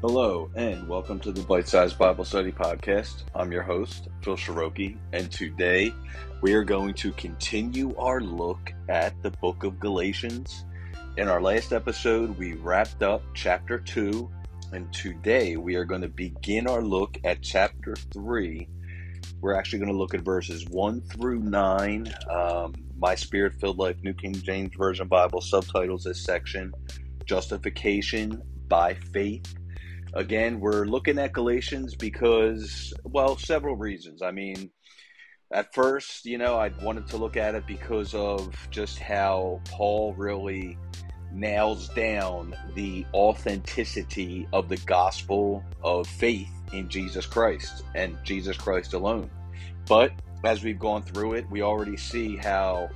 Hello, and welcome to the Bite Size Bible Study Podcast. I'm your host, Phil Shiroki, and today we are going to continue our look at the book of Galatians. In our last episode, we wrapped up chapter 2, and today we are going to begin our look at chapter 3. We're actually going to look at verses 1 through 9. Um, My Spirit Filled Life, New King James Version Bible subtitles this section Justification by Faith Again, we're looking at Galatians because, well, several reasons. I mean, at first, you know, I wanted to look at it because of just how Paul really nails down the authenticity of the gospel of faith in Jesus Christ and Jesus Christ alone. But as we've gone through it, we already see how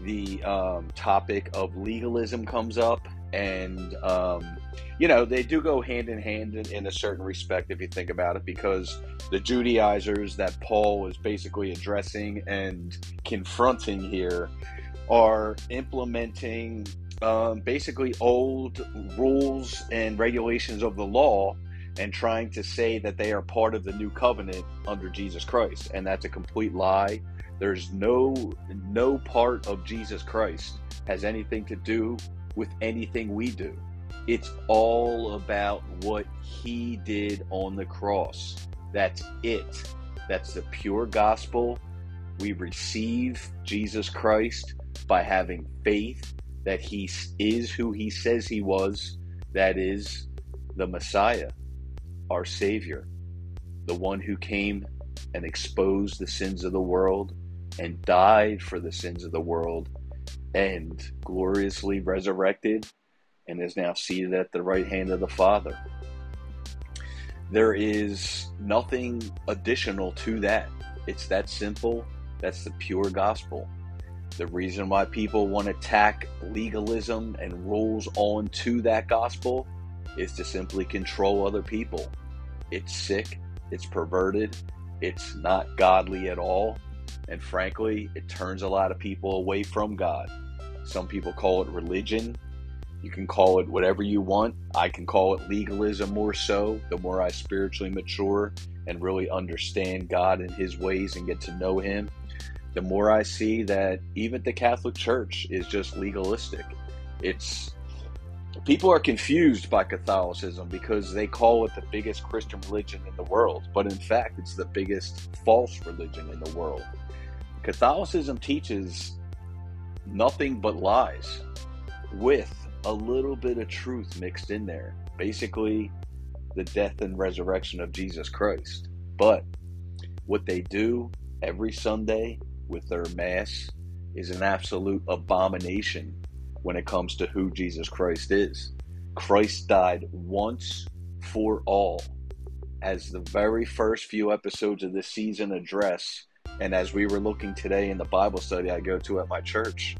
the um, topic of legalism comes up and um, you know they do go hand in hand in, in, a certain respect if you think about it because the judaizers that paul is basically addressing and confronting here are implementing um, basically old rules and regulations of the law and trying to say that they are part of the new covenant under jesus christ and that's a complete lie there's no no part of jesus christ has anything to do with anything we do. It's all about what he did on the cross. That's it. That's the pure gospel. We receive Jesus Christ by having faith that he is who he says he was, that is, the Messiah, our Savior, the one who came and exposed the sins of the world and died for the sins of the world and gloriously resurrected and is now seated at the right hand of the Father. There is nothing additional to that. It's that simple. That's the pure gospel. The reason why people want to tack legalism and rules onto that gospel is to simply control other people. It's sick, it's perverted, it's not godly at all, and frankly, it turns a lot of people away from God. Some people call it religion. You can call it whatever you want. I can call it legalism more so. The more I spiritually mature and really understand God and His ways and get to know Him, the more I see that even the Catholic Church is just legalistic. It's people are confused by Catholicism because they call it the biggest Christian religion in the world, but in fact, it's the biggest false religion in the world. Catholicism teaches nothing but lies with a little bit of truth mixed in there. Basically, the death and resurrection of Jesus Christ. But what they do every Sunday with their Mass is an absolute abomination when it comes to who Jesus Christ is. Christ died once for all. As the very first few episodes of this season address, and as we were looking today in the Bible study I go to at my church,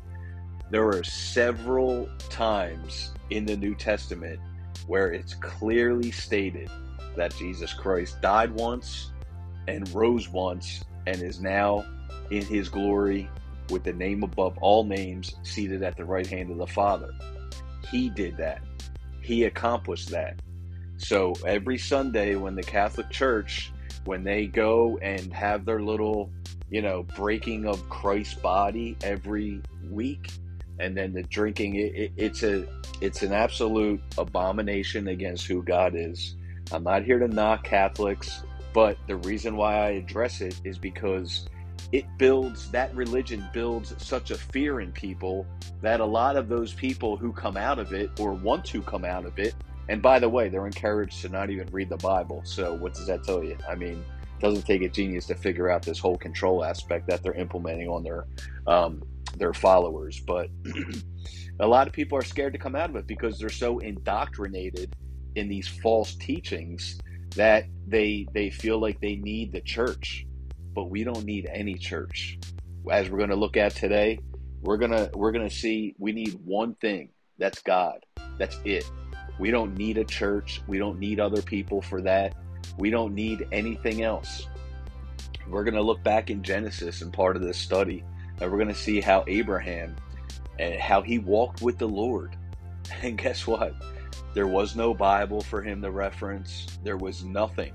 there are several times in the New Testament where it's clearly stated that Jesus Christ died once and rose once and is now in his glory with the name above all names seated at the right hand of the Father. He did that. He accomplished that. So every Sunday when the Catholic Church when they go and have their little, you know, breaking of Christ's body every week, and then the drinking, it, it, it's a it's an absolute abomination against who God is. I'm not here to knock Catholics, but the reason why I address it is because it builds that religion builds such a fear in people that a lot of those people who come out of it or want to come out of it and by the way, they're encouraged to not even read the Bible. So what does that tell you? I mean, doesn't take a genius to figure out this whole control aspect that they're implementing on their um, their followers. But a lot of people are scared to come out of it because they're so indoctrinated in these false teachings that they they feel like they need the church. But we don't need any church. As we're going to look at today, we're gonna we're gonna see we need one thing. That's God. That's it. We don't need a church. We don't need other people for that. We don't need anything else. We're going to look back in Genesis and part of this study, and we're going to see how Abraham and how he walked with the Lord. And guess what? There was no Bible for him to reference, there was nothing.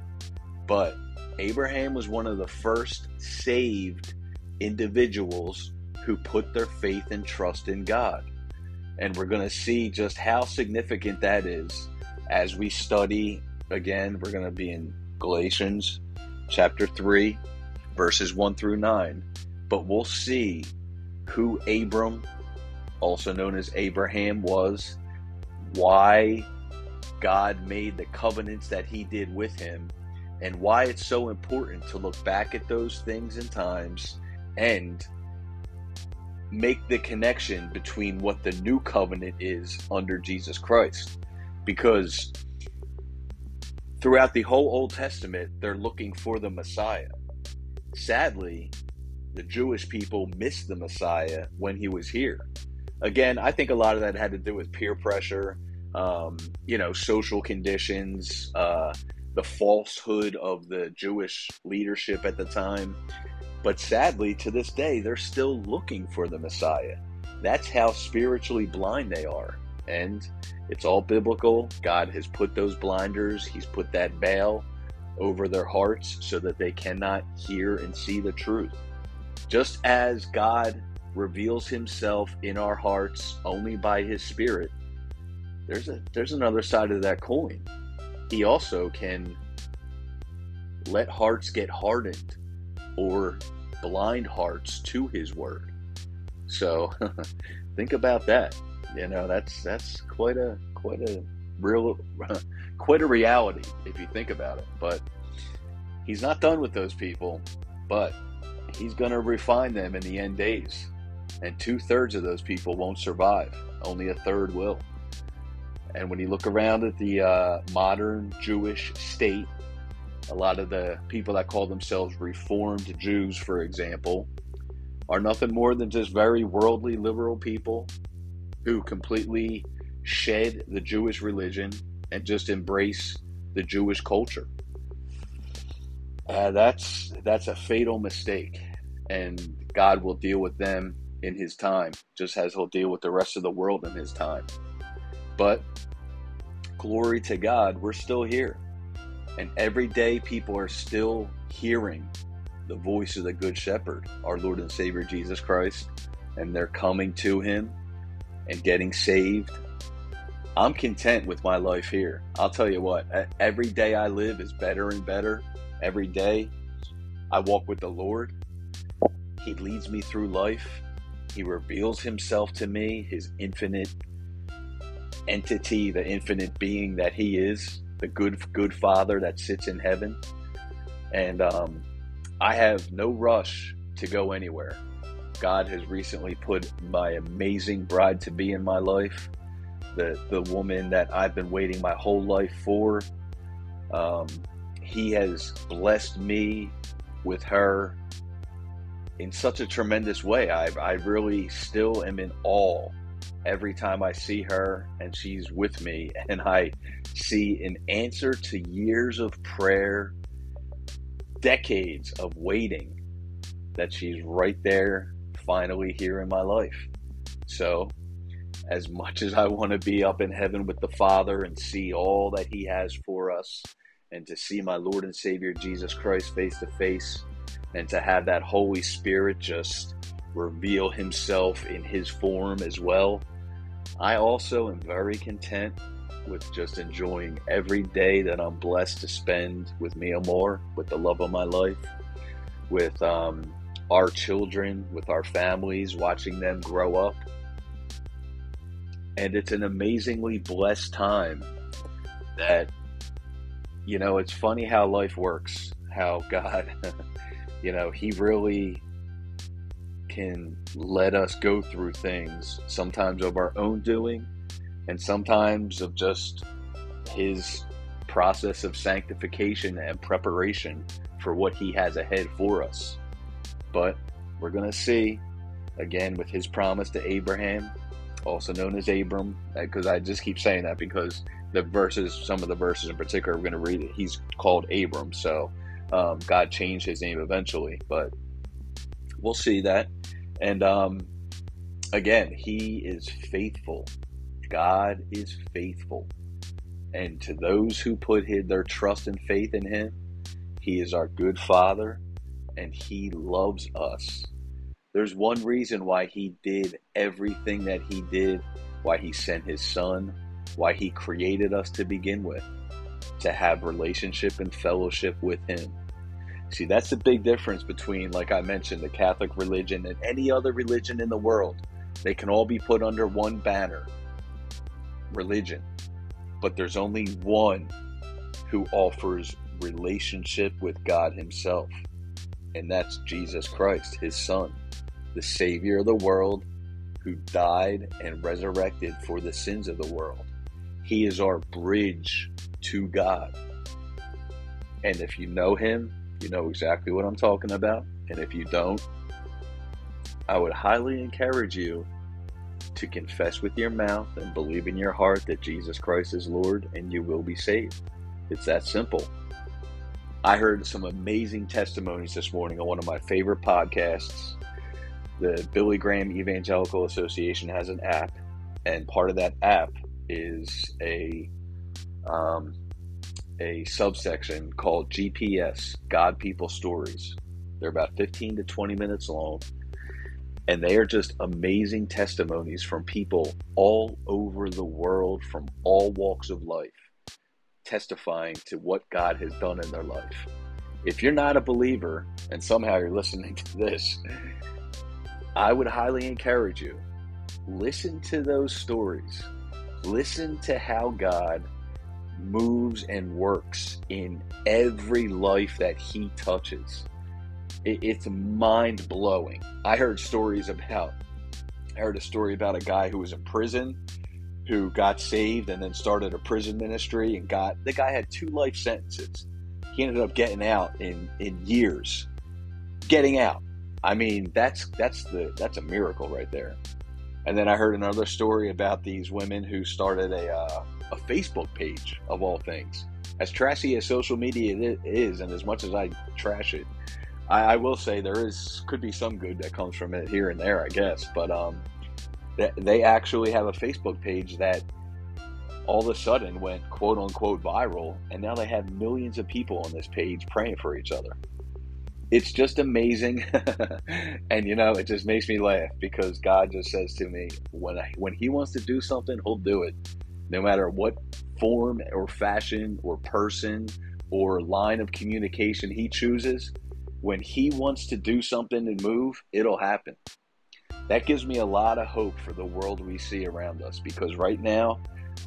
But Abraham was one of the first saved individuals who put their faith and trust in God. And we're going to see just how significant that is as we study. Again, we're going to be in Galatians chapter 3, verses 1 through 9. But we'll see who Abram, also known as Abraham, was, why God made the covenants that he did with him, and why it's so important to look back at those things and times and make the connection between what the new covenant is under Jesus Christ. Because throughout the whole Old Testament, they're looking for the Messiah. Sadly, the Jewish people missed the Messiah when he was here. Again, I think a lot of that had to do with peer pressure, um, you know, social conditions, uh, the falsehood of the Jewish leadership at the time. But sadly, to this day, they're still looking for the Messiah. That's how spiritually blind they are. And it's all biblical. God has put those blinders, He's put that veil over their hearts so that they cannot hear and see the truth. Just as God reveals Himself in our hearts only by His Spirit, there's a there's another side of that coin. He also can let hearts get hardened or blind hearts to his word. So think about that. You know, that's that's quite a quite a real quite a reality if you think about it. But he's not done with those people, but he's going to refine them in the end days. And two thirds of those people won't survive. Only a third will. And when you look around at the uh, modern Jewish state, a lot of the people that call themselves Reformed Jews, for example, are nothing more than just very worldly liberal people who completely shed the Jewish religion and just embrace the Jewish culture. Uh, that's that's a fatal mistake, and God will deal with them in His time, just as He'll deal with the rest of the world in His time. But glory to God, we're still here. And every day, people are still hearing the voice of the Good Shepherd, our Lord and Savior Jesus Christ, and they're coming to Him and getting saved. I'm content with my life here. I'll tell you what, every day I live is better and better. Every day I walk with the Lord. He leads me through life. He reveals Himself to me, His infinite entity, the infinite being that He is the good good Father that sits in heaven, and um, I have no rush to go anywhere. God has recently put my amazing bride to be in my life, the the woman that I've been waiting my whole life for. Um, he has blessed me with her in such a tremendous way. I, I really still am in awe every time I see her and she's with me, and I see an answer to years of prayer, decades of waiting, that she's right there, finally here in my life. So, as much as I want to be up in heaven with the Father and see all that He has for us, and to see my Lord and Savior Jesus Christ face to face, and to have that Holy Spirit just reveal himself in his form as well. I also am very content with just enjoying every day that I'm blessed to spend with Mia Moore, with the love of my life, with um, our children, with our families, watching them grow up. And it's an amazingly blessed time that, you know, it's funny how life works, how God, you know, He really can let us go through things, sometimes of our own doing, and sometimes of just His process of sanctification and preparation for what He has ahead for us. But we're going to see, again, with His promise to Abraham, also known as Abram, because I just keep saying that because the verses, some of the verses in particular, we're going to read it. He's called Abram, so um, God changed his name eventually, but we'll see that. And um, again, he is faithful. God is faithful. And to those who put his, their trust and faith in him, he is our good father and he loves us. There's one reason why he did everything that he did, why he sent his son, why he created us to begin with, to have relationship and fellowship with him. See, that's the big difference between, like I mentioned, the Catholic religion and any other religion in the world. They can all be put under one banner religion. But there's only one who offers relationship with God Himself, and that's Jesus Christ, His Son, the Savior of the world, who died and resurrected for the sins of the world. He is our bridge to God. And if you know Him, you know exactly what I'm talking about. And if you don't, I would highly encourage you to confess with your mouth and believe in your heart that Jesus Christ is Lord and you will be saved. It's that simple. I heard some amazing testimonies this morning on one of my favorite podcasts. The Billy Graham Evangelical Association has an app, and part of that app is a um, a subsection called GPS God People Stories. They're about 15 to 20 minutes long and they are just amazing testimonies from people all over the world, from all walks of life, testifying to what God has done in their life. If you're not a believer and somehow you're listening to this, I would highly encourage you listen to those stories. Listen to how God moves and works in every life that He touches it's mind blowing. I heard stories about, I heard a story about a guy who was in prison who got saved and then started a prison ministry and got, the guy had two life sentences. He ended up getting out in, in years. Getting out. I mean, that's that's the that's a miracle right there. And then I heard another story about these women who started a uh, a Facebook page of all things. As trashy as social media is, and as much as I trash it, I, I, will say there is could be some good that comes from it here and there, I guess. But um, they, they actually have a Facebook page that all of a sudden went quote unquote viral, and now they have millions of people on this page praying for each other. It's just amazing, and you know, it just makes me laugh because God just says to me, when I, when He wants to do something, He'll do it, no matter what form or fashion or person or line of communication He chooses when he wants to do something and move, it'll happen. That gives me a lot of hope for the world we see around us because right now,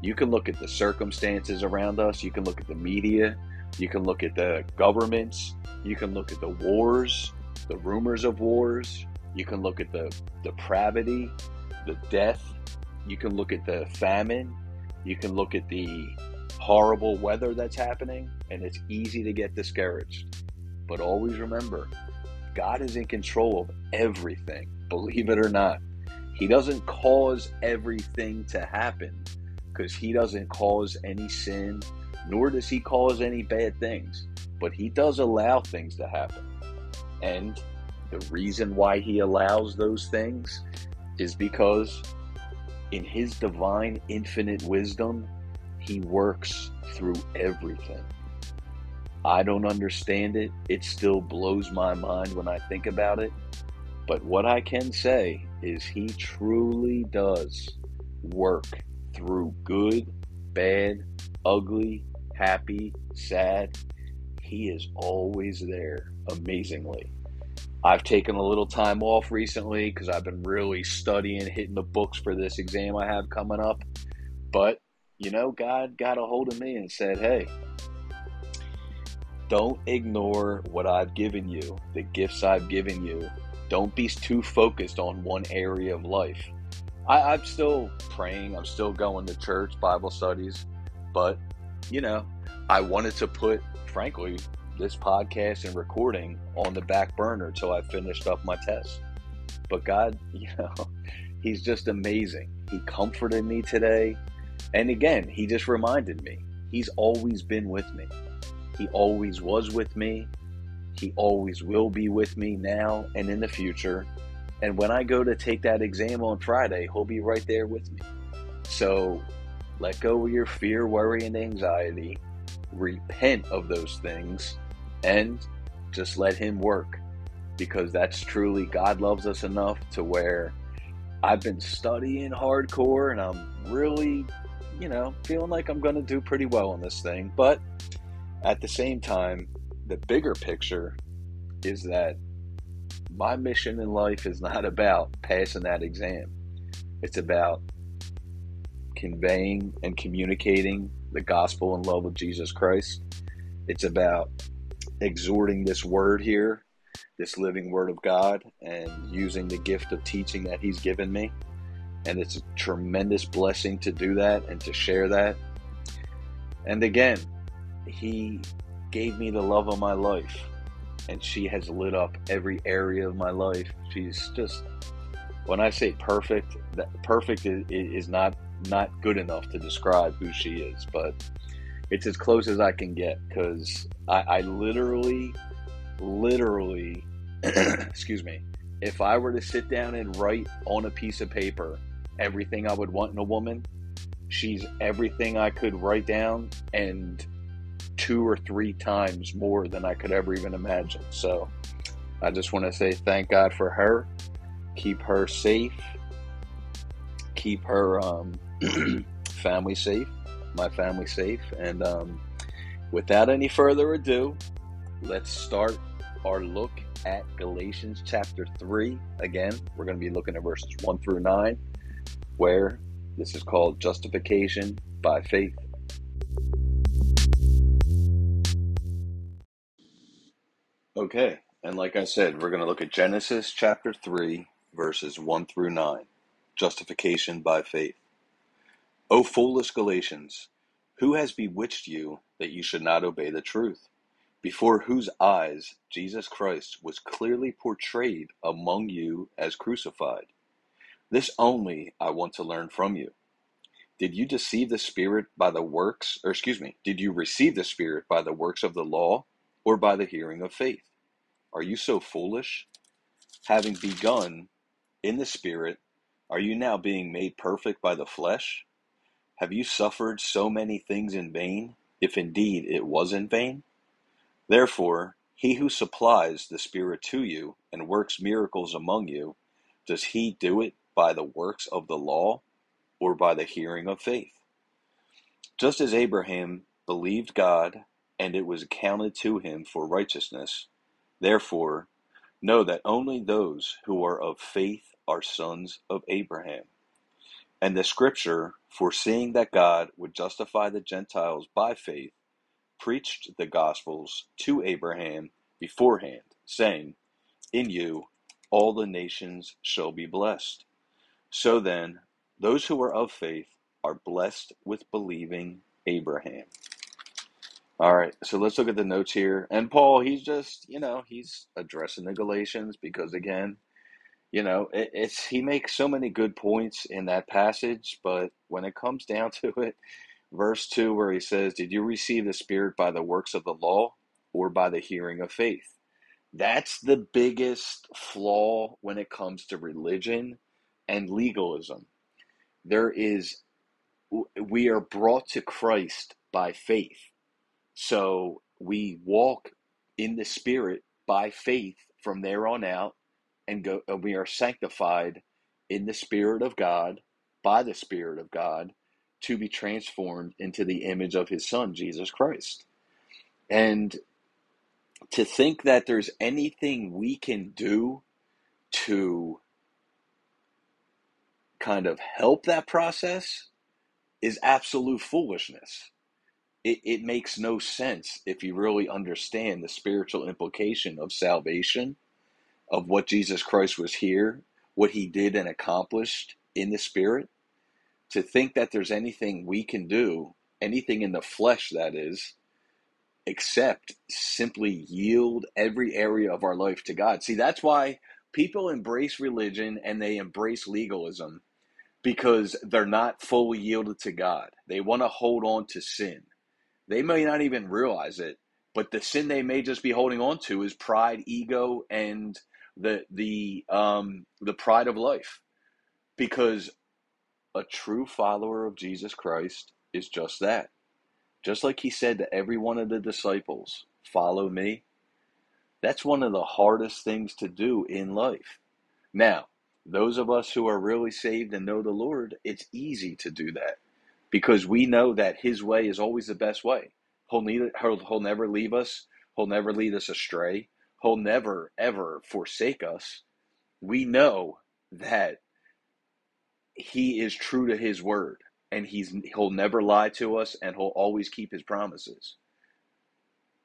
you can look at the circumstances around us, you can look at the media, you can look at the governments, you can look at the wars, the rumors of wars, you can look at the depravity, the death, you can look at the famine, you can look at the horrible weather that's happening, and it's easy to get discouraged. But always remember, God is in control of everything, believe it or not. He doesn't cause everything to happen because He doesn't cause any sin, nor does He cause any bad things. But He does allow things to happen. And the reason why He allows those things is because in His divine, infinite wisdom, He works through everything. I don't understand it. It still blows my mind when I think about it. But what I can say is he truly does work through good, bad, ugly, happy, sad. He is always there, amazingly. I've taken a little time off recently because I've been really studying, hitting the books for this exam I have coming up. But, you know, God got a hold of me and said, hey, don't ignore what I've given you, the gifts I've given you. Don't be too focused on one area of life. I, am still praying, I'm still going to church, Bible studies, but, you know, I wanted to put, frankly, this podcast and recording on the back burner until I finished up my test. But God, you know, He's just amazing. He comforted me today. And again, He just reminded me He's always been with me. He always was with me. He always will be with me now and in the future. And when I go to take that exam on Friday, he'll be right there with me. So let go of your fear, worry, and anxiety, repent of those things, and just let Him work. Because that's truly, God loves us enough to where I've been studying hardcore and I'm really, you know, feeling like I'm going to do pretty well on this thing. But at the same time, the bigger picture is that my mission in life is not about passing that exam. It's about conveying and communicating the gospel and love of Jesus Christ. It's about exhorting this word here, this living word of God, and using the gift of teaching that He's given me. And it's a tremendous blessing to do that and to share that. And again, He gave me the love of my life and she has lit up every area of my life. She's just when I say perfect, that perfect is, is not not good enough to describe who she is, but it's as close as I can get because I, I literally, literally, excuse me, if I were to sit down and write on a piece of paper everything I would want in a woman, she's everything I could write down and two or three times more than I could ever even imagine. So I just want to say thank God for her. Keep her safe. Keep her um, family safe. My family safe. And um, without any further ado, let's start our look at Galatians chapter 3. Again, we're going to be looking at verses 1 through 9, where this is called justification by faith. Okay, and like I said, we're going to look at Genesis chapter 3, verses 1 through 9. Justification by faith. O foolish Galatians, who has bewitched you that you should not obey the truth? Before whose eyes Jesus Christ was clearly portrayed among you as crucified. This only I want to learn from you. Did you deceive the Spirit by the works, or excuse me, did you receive the Spirit by the works of the law or by the hearing of faith? Are you so foolish? Having begun in the Spirit, are you now being made perfect by the flesh? Have you suffered so many things in vain, if indeed it was in vain? Therefore, he who supplies the Spirit to you and works miracles among you, does he do it by the works of the law or by the hearing of faith? Just as Abraham believed God, and it was counted to him for righteousness, therefore know that only those who are of faith are sons of Abraham. And the scripture, foreseeing that God would justify the Gentiles by faith, preached the Gospels to Abraham beforehand, saying, In you all the nations shall be blessed. So then, those who are of faith are blessed with believing Abraham. All right, so let's look at the notes here. And Paul, he's just, you know, he's addressing the Galatians because, again, you know, it, it's he makes so many good points in that passage, but when it comes down to it, verse 2, where he says, Did you receive the Spirit by the works of the law or by the hearing of faith? That's the biggest flaw when it comes to religion and legalism. There is, we are brought to Christ by faith. So we walk in the Spirit by faith from there on out and go and we are sanctified in the spirit of God by the spirit of God to be transformed into the image of his son Jesus Christ. And to think that there's anything we can do to kind of help that process is absolute foolishness. It, it makes no sense if you really understand the spiritual implication of salvation of what Jesus Christ was here, what he did and accomplished in the spirit, to think that there's anything we can do, anything in the flesh that is, except simply yield every area of our life to God. See, that's why people embrace religion and they embrace legalism because they're not fully yielded to God. They want to hold on to sin. They may not even realize it, but the sin they may just be holding on to is pride, ego, and the the um, the pride of life, because a true follower of Jesus Christ is just that. Just like he said to every one of the disciples, follow me. That's one of the hardest things to do in life. Now, those of us who are really saved and know the Lord, it's easy to do that because we know that His way is always the best way. He'll, need, he'll, he'll never leave us, He'll never lead us astray, He'll never, ever forsake us. We know that He is true to His word and he's he'll never lie to us and he'll always keep his promises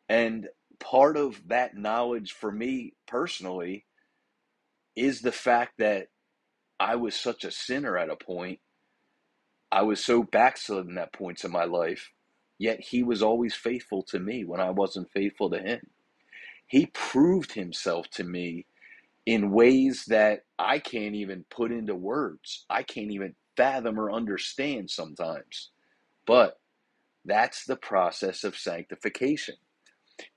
and part of that knowledge for me personally is the fact that I was such a sinner at a point. I was so backslidden at points in my life, yet he was always faithful to me when I wasn't faithful to him. He proved himself to me in ways that I can't even put into words. I can't even fathom or understand sometimes. But that's the process of sanctification.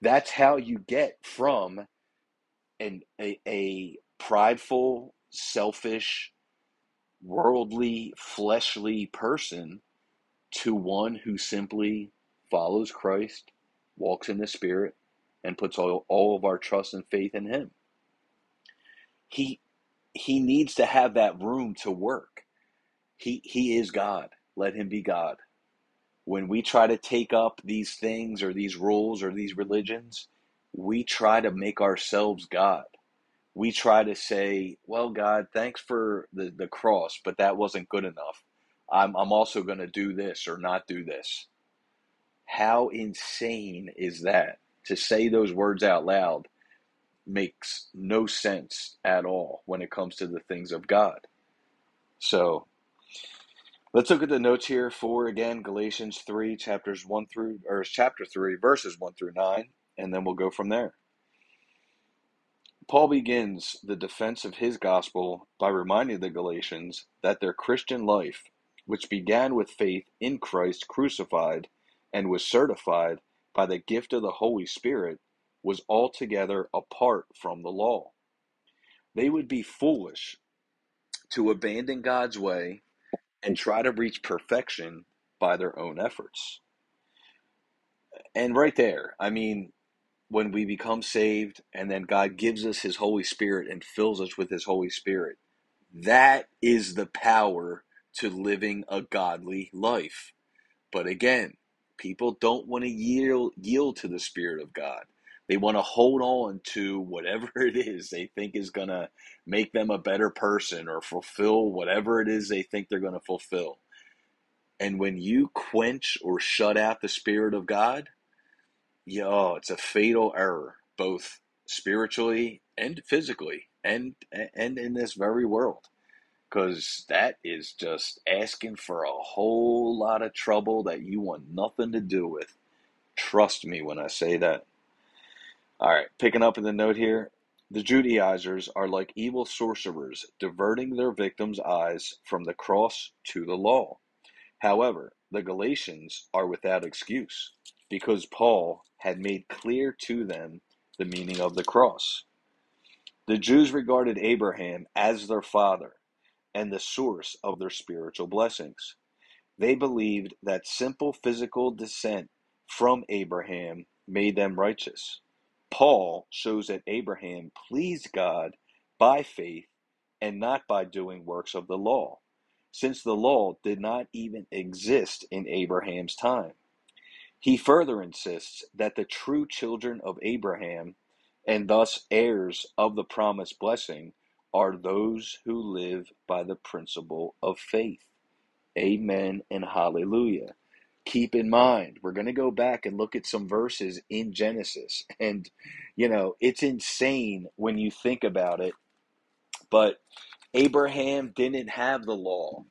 That's how you get from an, a, a prideful, selfish, worldly, fleshly person to one who simply follows Christ, walks in the Spirit, and puts all, all of our trust and faith in Him. He, he needs to have that room to work. He, he is God. Let Him be God. When we try to take up these things or these rules or these religions, we try to make ourselves God we try to say, well, God, thanks for the, the cross, but that wasn't good enough. I'm, I'm also going to do this or not do this. How insane is that? To say those words out loud makes no sense at all when it comes to the things of God. So let's look at the notes here for again Galatians 3 chapters 1 through or chapter 3 verses 1 through 9 and then we'll go from there. Paul begins the defense of his gospel by reminding the Galatians that their Christian life, which began with faith in Christ crucified and was certified by the gift of the Holy Spirit, was altogether apart from the law. They would be foolish to abandon God's way and try to reach perfection by their own efforts. And right there, I mean, when we become saved and then God gives us his Holy Spirit and fills us with his Holy Spirit. That is the power to living a godly life. But again, people don't want to yield yield to the Spirit of God. They want to hold on to whatever it is they think is going to make them a better person or fulfill whatever it is they think they're going to fulfill. And when you quench or shut out the Spirit of God, yo, it's a fatal error, both spiritually and physically, and and in this very world, because that is just asking for a whole lot of trouble that you want nothing to do with. Trust me when I say that. All right, picking up in the note here. The Judaizers are like evil sorcerers, diverting their victims' eyes from the cross to the law. However, the Galatians are without excuse because Paul had made clear to them the meaning of the cross. The Jews regarded Abraham as their father and the source of their spiritual blessings. They believed that simple physical descent from Abraham made them righteous. Paul shows that Abraham pleased God by faith and not by doing works of the law, since the law did not even exist in Abraham's time. He further insists that the true children of Abraham, and thus heirs of the promised blessing, are those who live by the principle of faith. Amen and hallelujah. Keep in mind, we're going to go back and look at some verses in Genesis. And, you know, it's insane when you think about it. But Abraham didn't have the law,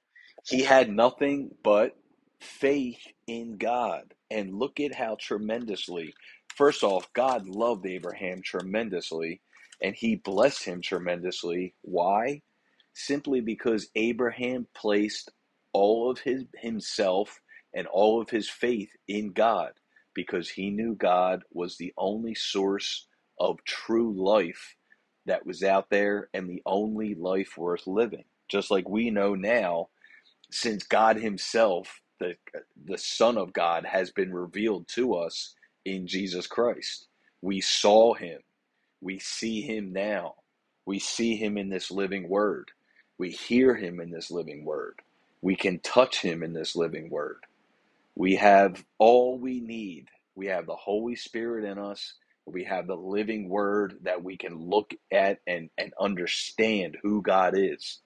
he had nothing but faith in God. And look at how tremendously, first off, God loved Abraham tremendously and he blessed him tremendously. Why? Simply because Abraham placed all of his himself and all of his faith in God because he knew God was the only source of true life that was out there and the only life worth living. Just like we know now since God Himself, the, the Son of God, has been revealed to us in Jesus Christ. We saw Him, we see Him now, we see Him in this living Word, we hear Him in this living Word, we can touch Him in this living Word. We have all we need. We have the Holy Spirit in us. We have the living word that we can look at and, and understand who God is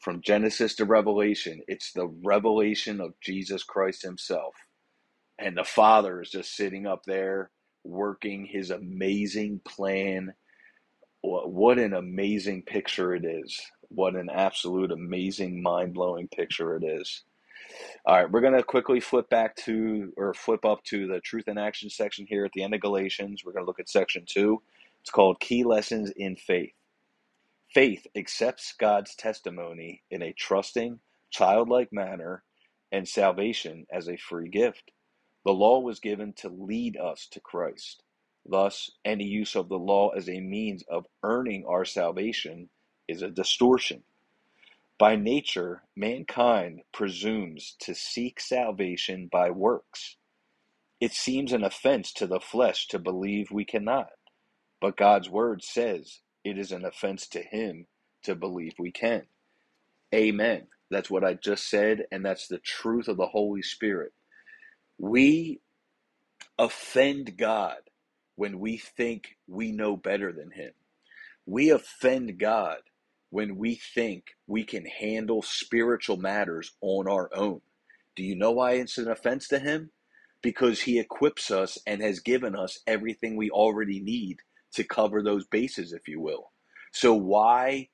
from Genesis to Revelation, it's the revelation of Jesus Christ Himself. And the Father is just sitting up there working His amazing plan. What an amazing picture it is. What an absolute amazing, mind blowing picture it is. All right, we're going to quickly flip back to, or flip up to the truth and action section here at the end of Galatians. We're going to look at section two. It's called Key Lessons in Faith. Faith accepts God's testimony in a trusting, childlike manner and salvation as a free gift. The law was given to lead us to Christ. Thus, any use of the law as a means of earning our salvation is a distortion. By nature, mankind presumes to seek salvation by works. It seems an offense to the flesh to believe we cannot, but God's word says it is an offense to him to believe we can. Amen. That's what I just said, and that's the truth of the Holy Spirit. We offend God when we think we know better than him. We offend God when we think we can handle spiritual matters on our own. Do you know why it's an offense to him? Because he equips us and has given us everything we already need to cover those bases, if you will. So why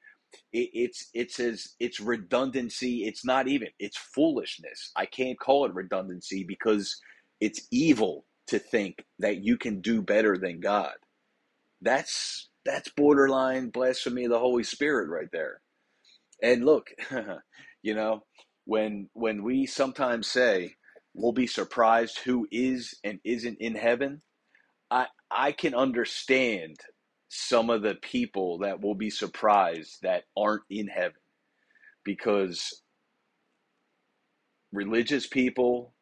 it, it's it's as it's redundancy. It's not even. It's foolishness. I can't call it redundancy because it's evil to think that you can do better than God. That's that's borderline blasphemy of the Holy Spirit right there. And look, you know, when when we sometimes say we'll be surprised who is and isn't in heaven, I I can understand some of the people that will be surprised that aren't in heaven because religious people,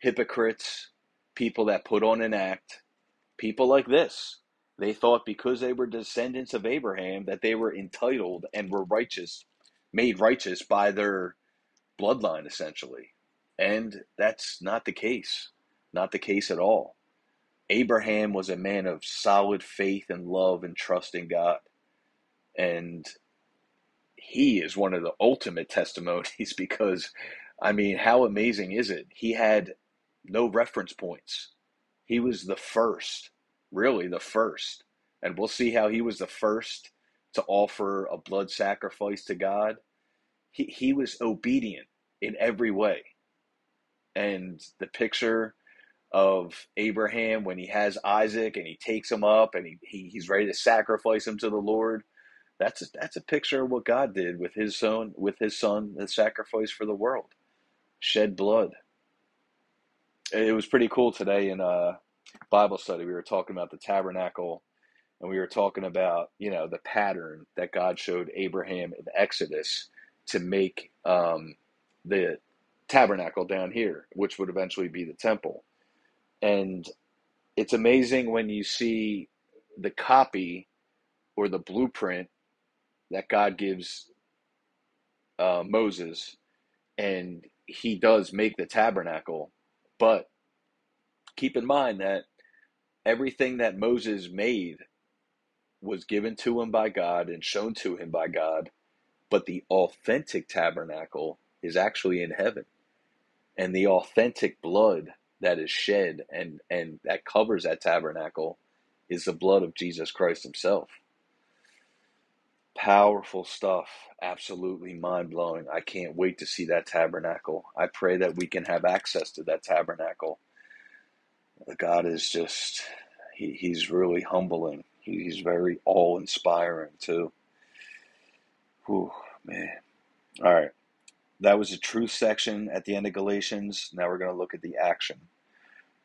hypocrites, people that put on an act, people like this, they thought because they were descendants of Abraham that they were entitled and were righteous, made righteous by their bloodline essentially. And that's not the case. Not the case at all. Abraham was a man of solid faith and love and trust in God. And he is one of the ultimate testimonies because, I mean, how amazing is it? He had no reference points. He was the first, really the first. And we'll see how he was the first to offer a blood sacrifice to God. He, he was obedient in every way. And the picture of Abraham when he has Isaac and he takes him up and he, he he's ready to sacrifice him to the Lord. That's a, that's a picture of what God did with his son with his son the sacrifice for the world. Shed blood. It was pretty cool today in a Bible study. We were talking about the tabernacle and we were talking about, you know, the pattern that God showed Abraham in Exodus to make um, the tabernacle down here, which would eventually be the temple and it's amazing when you see the copy or the blueprint that God gives uh, Moses, and he does make the tabernacle. But keep in mind that everything that Moses made was given to him by God and shown to him by God, but the authentic tabernacle is actually in heaven. And the authentic blood that is shed and and that covers that tabernacle is the blood of Jesus Christ himself. Powerful stuff, absolutely mind blowing. I can't wait to see that tabernacle. I pray that we can have access to that tabernacle. God is just, he, he's really humbling. He, he's very awe inspiring too. Whew, man. All right. That was the truth section at the end of Galatians. Now we're going to look at the action.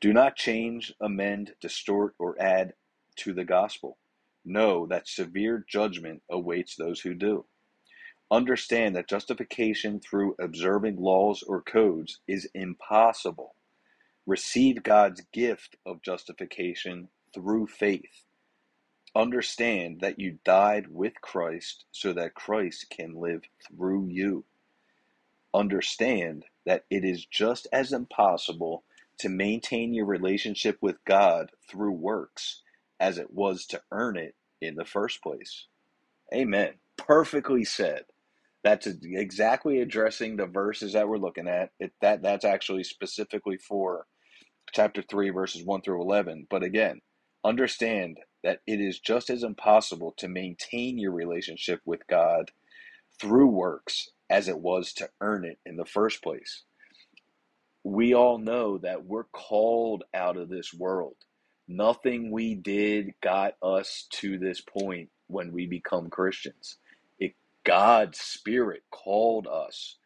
Do not change, amend, distort, or add to the gospel. Know that severe judgment awaits those who do. Understand that justification through observing laws or codes is impossible. Receive God's gift of justification through faith. Understand that you died with Christ so that Christ can live through you. Understand that it is just as impossible to maintain your relationship with God through works as it was to earn it in the first place. Amen. Perfectly said. That's exactly addressing the verses that we're looking at. It, that that's actually specifically for chapter 3 verses 1 through 11. But again, understand that it is just as impossible to maintain your relationship with God through works as it was to earn it in the first place. We all know that we're called out of this world. Nothing we did got us to this point when we become Christians. It God's spirit called us.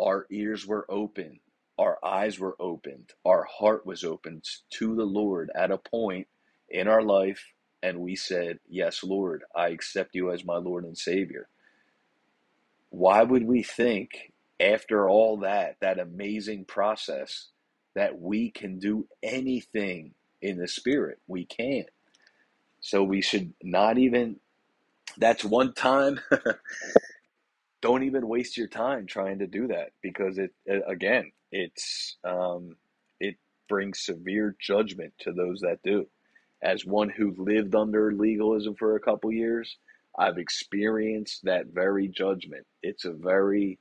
Our ears were open, our eyes were opened, our heart was opened to the Lord at a point in our life and we said, "Yes, Lord, I accept you as my Lord and Savior." Why would we think after all that that amazing process that we can do anything in the spirit? We can't. So we should not even that's one time don't even waste your time trying to do that because it, again it's um, it brings severe judgment to those that do as one who lived under legalism for a couple years i've experienced that very judgment it's a very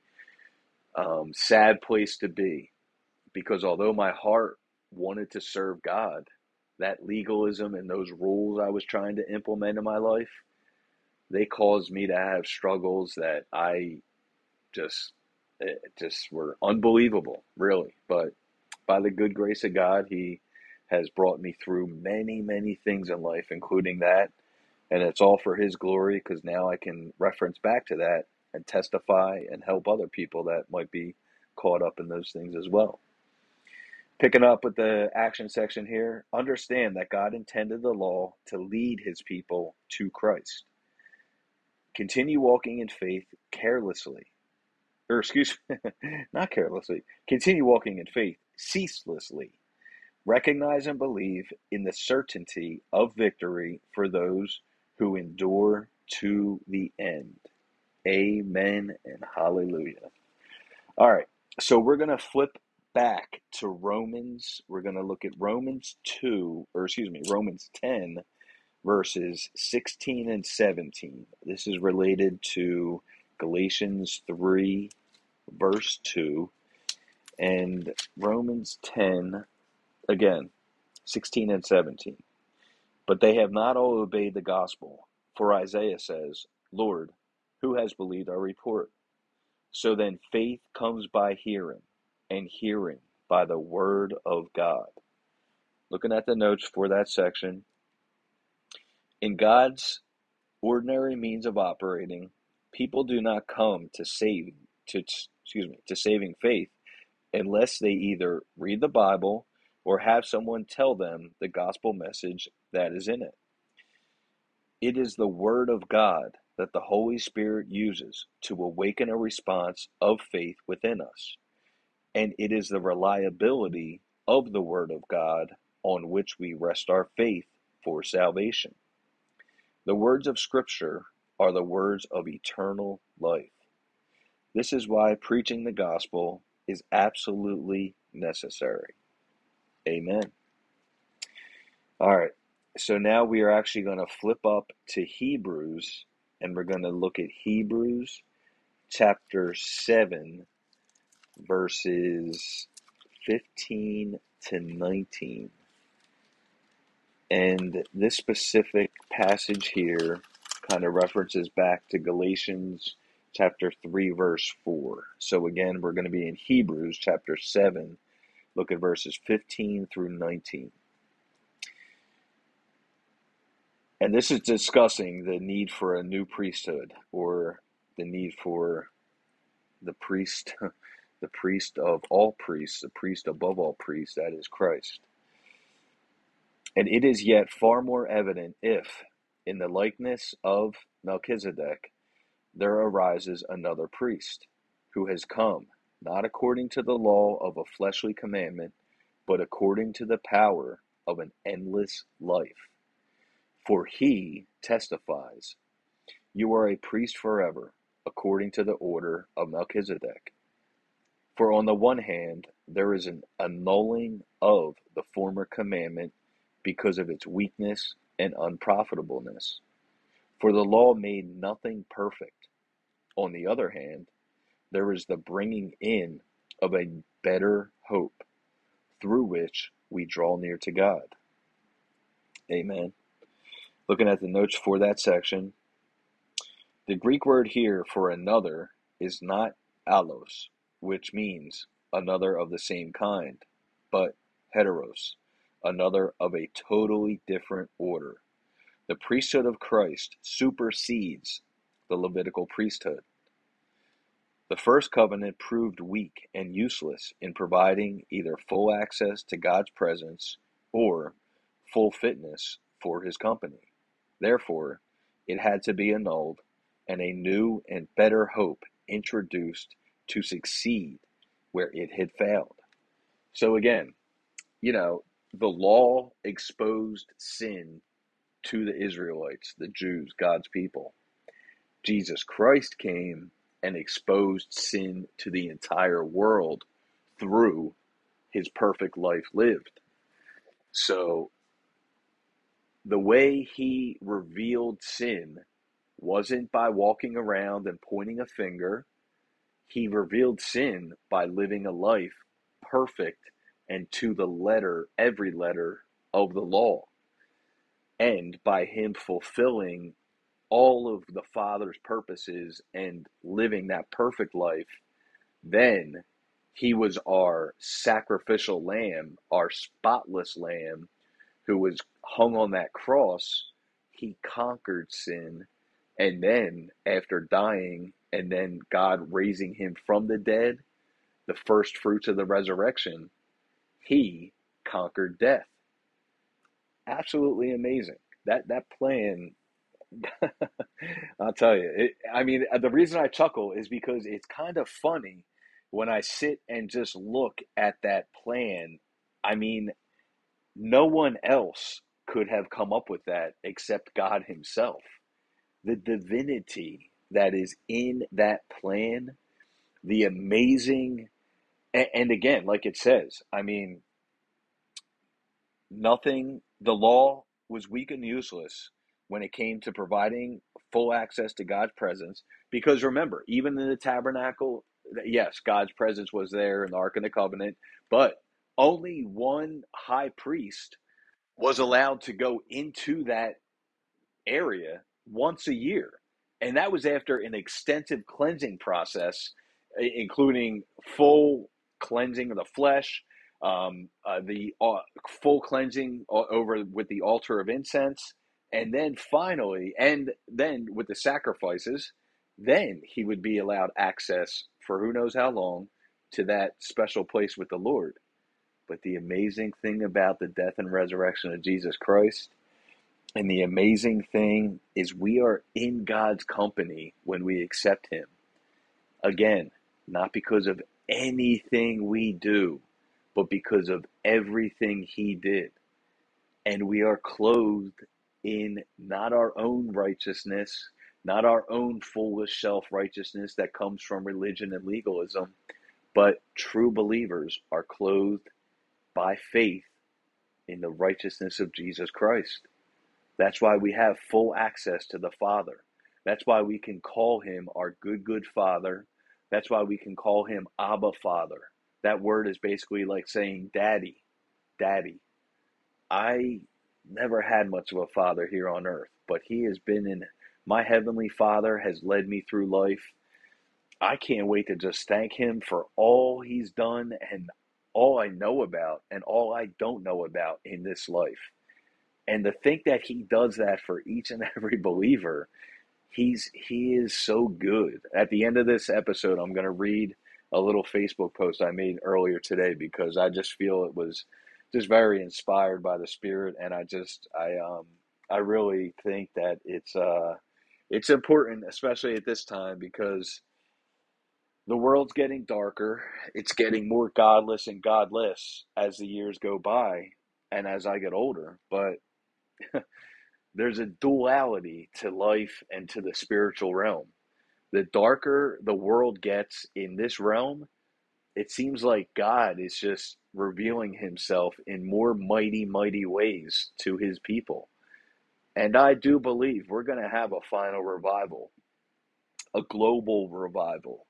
um, sad place to be because although my heart wanted to serve god that legalism and those rules i was trying to implement in my life they caused me to have struggles that I just it just were unbelievable, really. But by the good grace of God, He has brought me through many, many things in life, including that. And it's all for His glory because now I can reference back to that and testify and help other people that might be caught up in those things as well. Picking up with the action section here, understand that God intended the law to lead His people to Christ. Continue walking in faith carelessly, or excuse me, not carelessly. Continue walking in faith ceaselessly. Recognize and believe in the certainty of victory for those who endure to the end. Amen and hallelujah. All right, so we're going to flip back to Romans. We're going to look at Romans 2, or excuse me, Romans 10, verses 16 and 17. This is related to Galatians 3, verse 2, and Romans 10, again, 16 and 17. But they have not all obeyed the gospel. For Isaiah says, Lord, who has believed our report? So then faith comes by hearing, and hearing by the word of God. Looking at the notes for that section, in God's ordinary means of operating, people do not come to save to excuse me to saving faith unless they either read the Bible or have someone tell them the gospel message that is in it. It is the word of God that the Holy Spirit uses to awaken a response of faith within us. And it is the reliability of the word of God on which we rest our faith for salvation. The words of Scripture are the words of eternal life. This is why preaching the gospel is absolutely necessary. Amen. All right, so now we are actually going to flip up to Hebrews and we're going to look at Hebrews chapter 7, verses 15 to 19. And this specific passage here kind of references back to Galatians chapter 3, verse 4. So again, we're going to be in Hebrews chapter 7, look at verses 15 through 19. And this is discussing the need for a new priesthood or the need for the priest, the priest of all priests, the priest above all priests, that is Christ. And it is yet far more evident if, in the likeness of Melchizedek, there arises another priest who has come, not according to the law of a fleshly commandment, but according to the power of an endless life. For he testifies, You are a priest forever, according to the order of Melchizedek. For on the one hand, there is an annulling of the former commandment because of its weakness and unprofitableness. For the law made nothing perfect. On the other hand, there is the bringing in of a better hope through which we draw near to God. Amen. Looking at the notes for that section, the Greek word here for another is not allos, which means another of the same kind, but heteros, another of a totally different order. The priesthood of Christ supersedes the Levitical priesthood. The first covenant proved weak and useless in providing either full access to God's presence or full fitness for his company. Therefore, it had to be annulled and a new and better hope introduced to succeed where it had failed. So, again, you know, the law exposed sin to the Israelites, the Jews, God's people. Jesus Christ came and exposed sin to the entire world through his perfect life lived. So the way he revealed sin wasn't by walking around and pointing a finger. He revealed sin by living a life perfect and to the letter, every letter of the law. And by him fulfilling all of the Father's purposes and living that perfect life, then he was our sacrificial lamb, our spotless lamb, who was hung on that cross. He conquered sin. And then, after dying, and then God raising him from the dead, the first fruits of the resurrection, he conquered death. Absolutely amazing. That that plan I'll tell you. It, I mean, uh, the reason I chuckle is because it's kind of funny when I sit and just look at that plan. I mean, no one else could have come up with that except God Himself. The divinity that is in that plan, the amazing, and, again, like it says, I mean, nothing, the law was weak and useless when it came to providing full access to God's presence. Because remember, even in the tabernacle, yes, God's presence was there in the Ark of the Covenant, but only one high priest was allowed to go into that area once a year. And that was after an extensive cleansing process, including full cleansing of the flesh, um, uh, the uh, full cleansing over with the altar of incense, and then finally, and then with the sacrifices, then he would be allowed access for who knows how long to that special place with the Lord. But the amazing thing about the death and resurrection of Jesus Christ, and the amazing thing is we are in God's company when we accept Him. Again, not because of anything we do, but because of everything He did. And we are clothed in not our own righteousness, not our own foolish self righteousness that comes from religion and legalism, but true believers are clothed by faith in the righteousness of Jesus Christ. That's why we have full access to the Father. That's why we can call him our good, good Father. That's why we can call him Abba Father. That word is basically like saying daddy, daddy. I never had much of a father here on earth, but he has been in my heavenly father has led me through life. I can't wait to just thank him for all he's done and all I know about and all I don't know about in this life. And to think that he does that for each and every believer, he's he is so good. At the end of this episode, I'm going to read a little Facebook post I made earlier today because I just feel it was just very inspired by the spirit, and I just I um I really think that it's uh it's important, especially at this time, because the world's getting darker. It's getting more godless and godless as the years go by and as I get older. But there's a duality to life and to the spiritual realm. The darker the world gets in this realm, it seems like God is just revealing himself in more mighty, mighty ways to his people. And I do believe we're going to have a final revival, a global revival,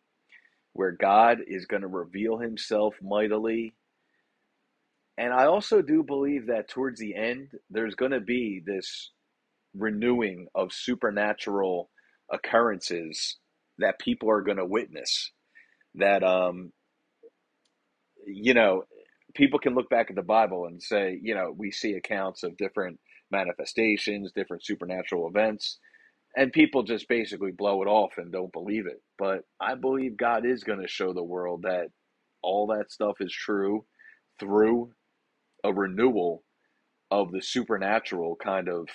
where God is going to reveal himself mightily. And I also do believe that towards the end, there's going to be this renewing of supernatural occurrences that people are going to witness. That, um, you know, people can look back at the Bible and say, you know, we see accounts of different manifestations, different supernatural events, and people just basically blow it off and don't believe it. But I believe God is going to show the world that all that stuff is true through a renewal of the supernatural kind of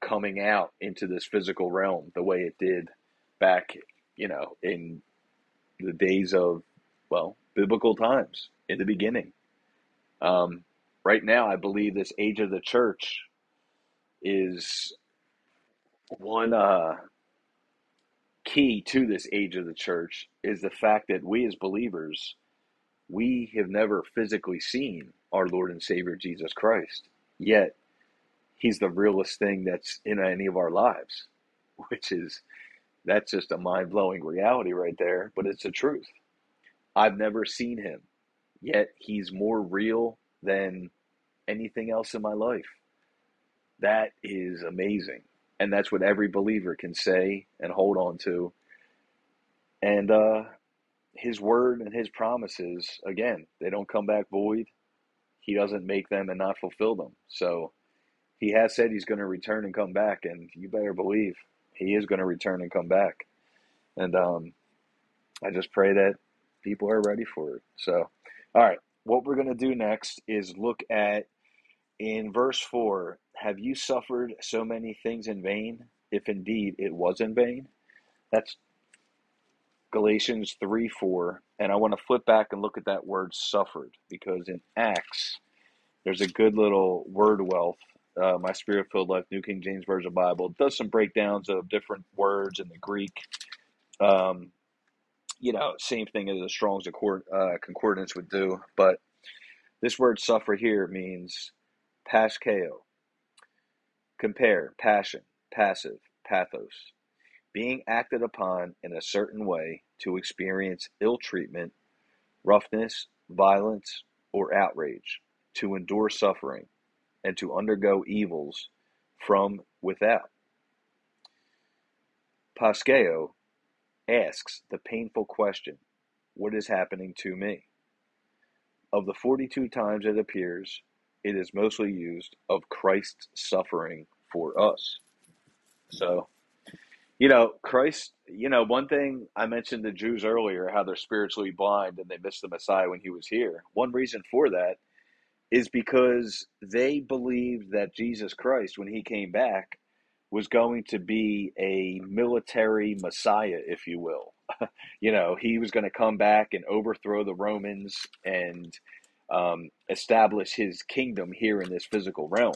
coming out into this physical realm the way it did back, you know, in the days of, well, biblical times in the beginning. Um, right now, I believe this age of the church is one uh, key to this age of the church is the fact that we as believers, we have never physically seen our Lord and Savior Jesus Christ. Yet, He's the realest thing that's in any of our lives, which is that's just a mind blowing reality right there, but it's the truth. I've never seen Him, yet He's more real than anything else in my life. That is amazing. And that's what every believer can say and hold on to. And uh, his word and his promises, again, they don't come back void. He doesn't make them and not fulfill them. So he has said he's going to return and come back. And you better believe he is going to return and come back. And um, I just pray that people are ready for it. So, all right, what we're going to do next is look at in verse 4 Have you suffered so many things in vain, if indeed it was in vain? That's Galatians 3 4. And I want to flip back and look at that word suffered because in Acts, there's a good little word wealth. Uh, my spirit filled life, New King James Version Bible, it does some breakdowns of different words in the Greek. Um, you know, same thing as a Strong's uh, concordance would do. But this word suffer here means pascheo. Compare passion, passive, pathos. Being acted upon in a certain way to experience ill treatment, roughness, violence, or outrage, to endure suffering, and to undergo evils from without. Pascheo asks the painful question What is happening to me? Of the 42 times it appears, it is mostly used of Christ's suffering for us. So, you know, Christ, you know, one thing I mentioned the Jews earlier, how they're spiritually blind and they missed the Messiah when he was here. One reason for that is because they believed that Jesus Christ, when he came back, was going to be a military Messiah, if you will. you know, he was going to come back and overthrow the Romans and um, establish his kingdom here in this physical realm.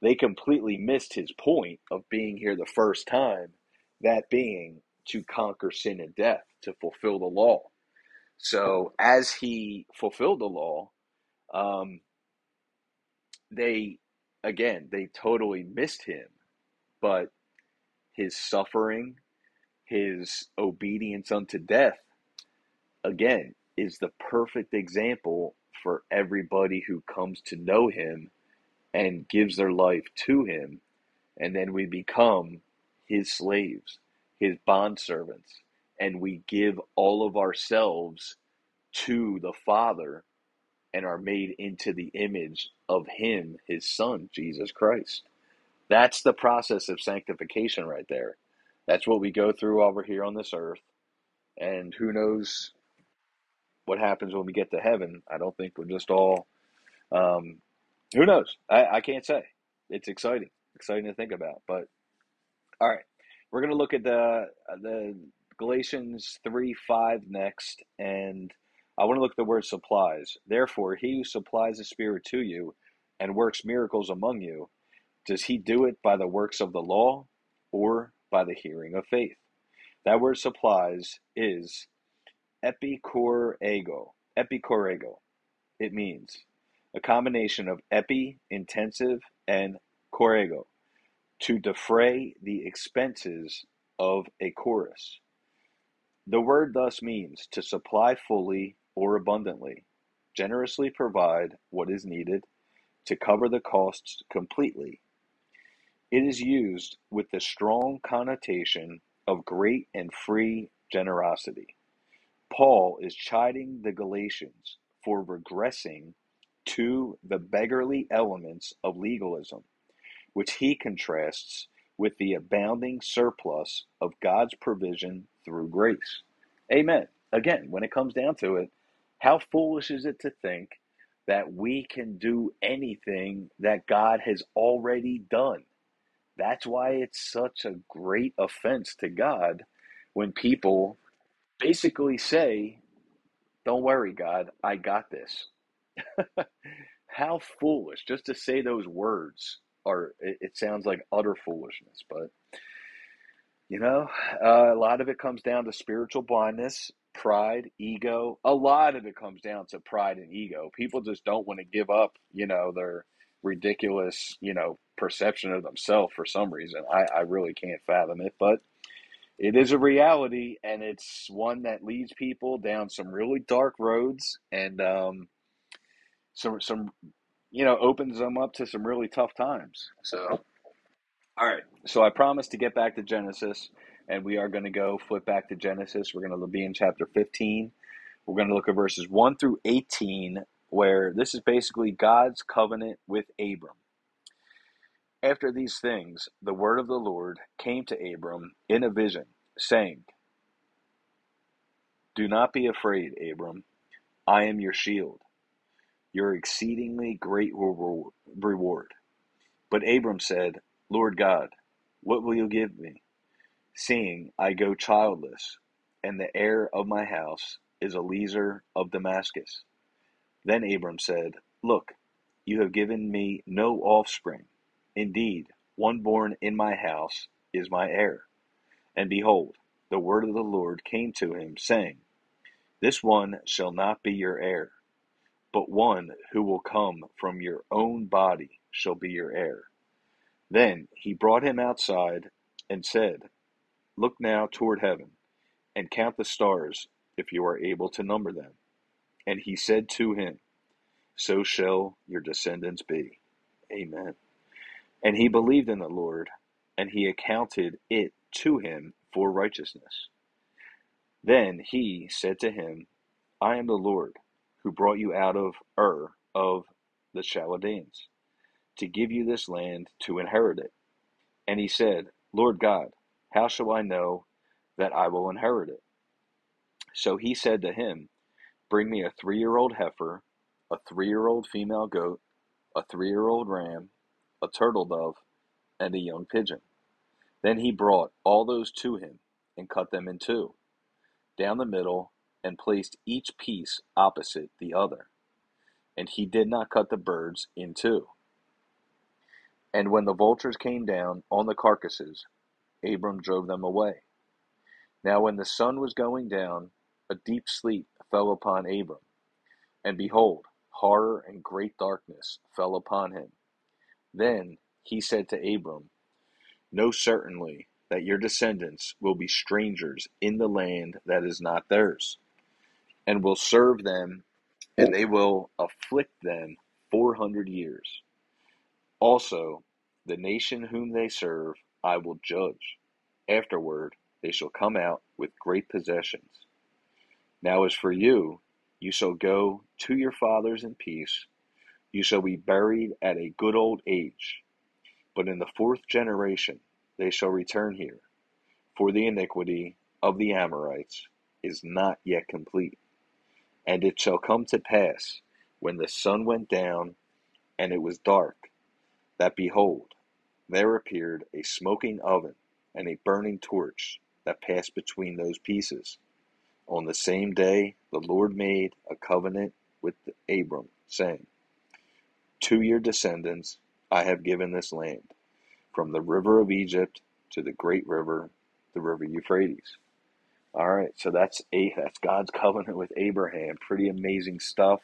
They completely missed his point of being here the first time, that being to conquer sin and death, to fulfill the law. So, as he fulfilled the law, um, they, again, they totally missed him. But his suffering, his obedience unto death, again, is the perfect example for everybody who comes to know him and gives their life to him. And then we become his slaves, his bondservants, and we give all of ourselves to the Father and are made into the image of him, his son, Jesus Christ. That's the process of sanctification right there. That's what we go through while we're here on this earth. And who knows what happens when we get to heaven. I don't think we're just all, um, who knows? I, I can't say. It's exciting, exciting to think about. But all right, we're going to look at the the Galatians three five next, and I want to look at the word supplies. Therefore, he who supplies the Spirit to you and works miracles among you, does he do it by the works of the law or by the hearing of faith? That word supplies is epikorego. Epikorego. It means a combination of epi, intensive, and korego, to defray the expenses of a chorus. The word thus means to supply fully or abundantly, generously provide what is needed, to cover the costs completely. It is used with the strong connotation of great and free generosity. Paul is chiding the Galatians for regressing to the beggarly elements of legalism, which he contrasts with the abounding surplus of God's provision through grace. Amen. Again, when it comes down to it, how foolish is it to think that we can do anything that God has already done? That's why it's such a great offense to God when people basically say, Don't worry, God, I got this. How foolish. Just to say those words are, it, it sounds like utter foolishness. But, you know, uh, a lot of it comes down to spiritual blindness, pride, ego. A lot of it comes down to pride and ego. People just don't want to give up, you know, their ridiculous, you know, perception of themselves for some reason. I, I really can't fathom it, but it is a reality and it's one that leads people down some really dark roads and um, some some you know opens them up to some really tough times so. All right so i promised to get back to genesis and we are going to go flip back to genesis. We're going to be in chapter 15 we're going to look at verses 1 through 18 where this is basically god's covenant with abram after these things the word of the lord came to abram in a vision saying do not be afraid abram i am your shield your exceedingly great reward. But Abram said, Lord God, what will you give me, seeing I go childless, and the heir of my house is Eliezer of Damascus? Then Abram said, Look, you have given me no offspring. Indeed, one born in my house is my heir. And behold, the word of the Lord came to him, saying, This one shall not be your heir but one who will come from your own body shall be your heir. Then he brought him outside and said, Look now toward heaven, and count the stars, if you are able to number them. And he said to him, So shall your descendants be. Amen. And he believed in the Lord, and he accounted it to him for righteousness. Then he said to him, I am the Lord who brought you out of Ur of the Chaldeans, to give you this land to inherit it. And he said, Lord God, how shall I know that I will inherit it? So he said to him, Bring me a three year old heifer, a three year old female goat, a three year old ram, a turtle dove, and a young pigeon. Then he brought all those to him and cut them in two, down the middle and placed each piece opposite the other. And he did not cut the birds in two. And when the vultures came down on the carcasses, Abram drove them away. Now, when the sun was going down, a deep sleep fell upon Abram. And behold, horror and great darkness fell upon him. Then he said to Abram, Know certainly that your descendants will be strangers in the land that is not theirs and will serve them, and they will afflict them four hundred years. Also, the nation whom they serve I will judge. Afterward, they shall come out with great possessions. Now, as for you, you shall go to your fathers in peace. You shall be buried at a good old age. But in the fourth generation they shall return here, for the iniquity of the Amorites is not yet complete. And it shall come to pass, when the sun went down, and it was dark, that behold, there appeared a smoking oven and a burning torch that passed between those pieces. On the same day, the Lord made a covenant with Abram, saying, To your descendants I have given this land, from the river of Egypt to the great river, the river Euphrates. All right, so that's a that's God's covenant with Abraham. Pretty amazing stuff.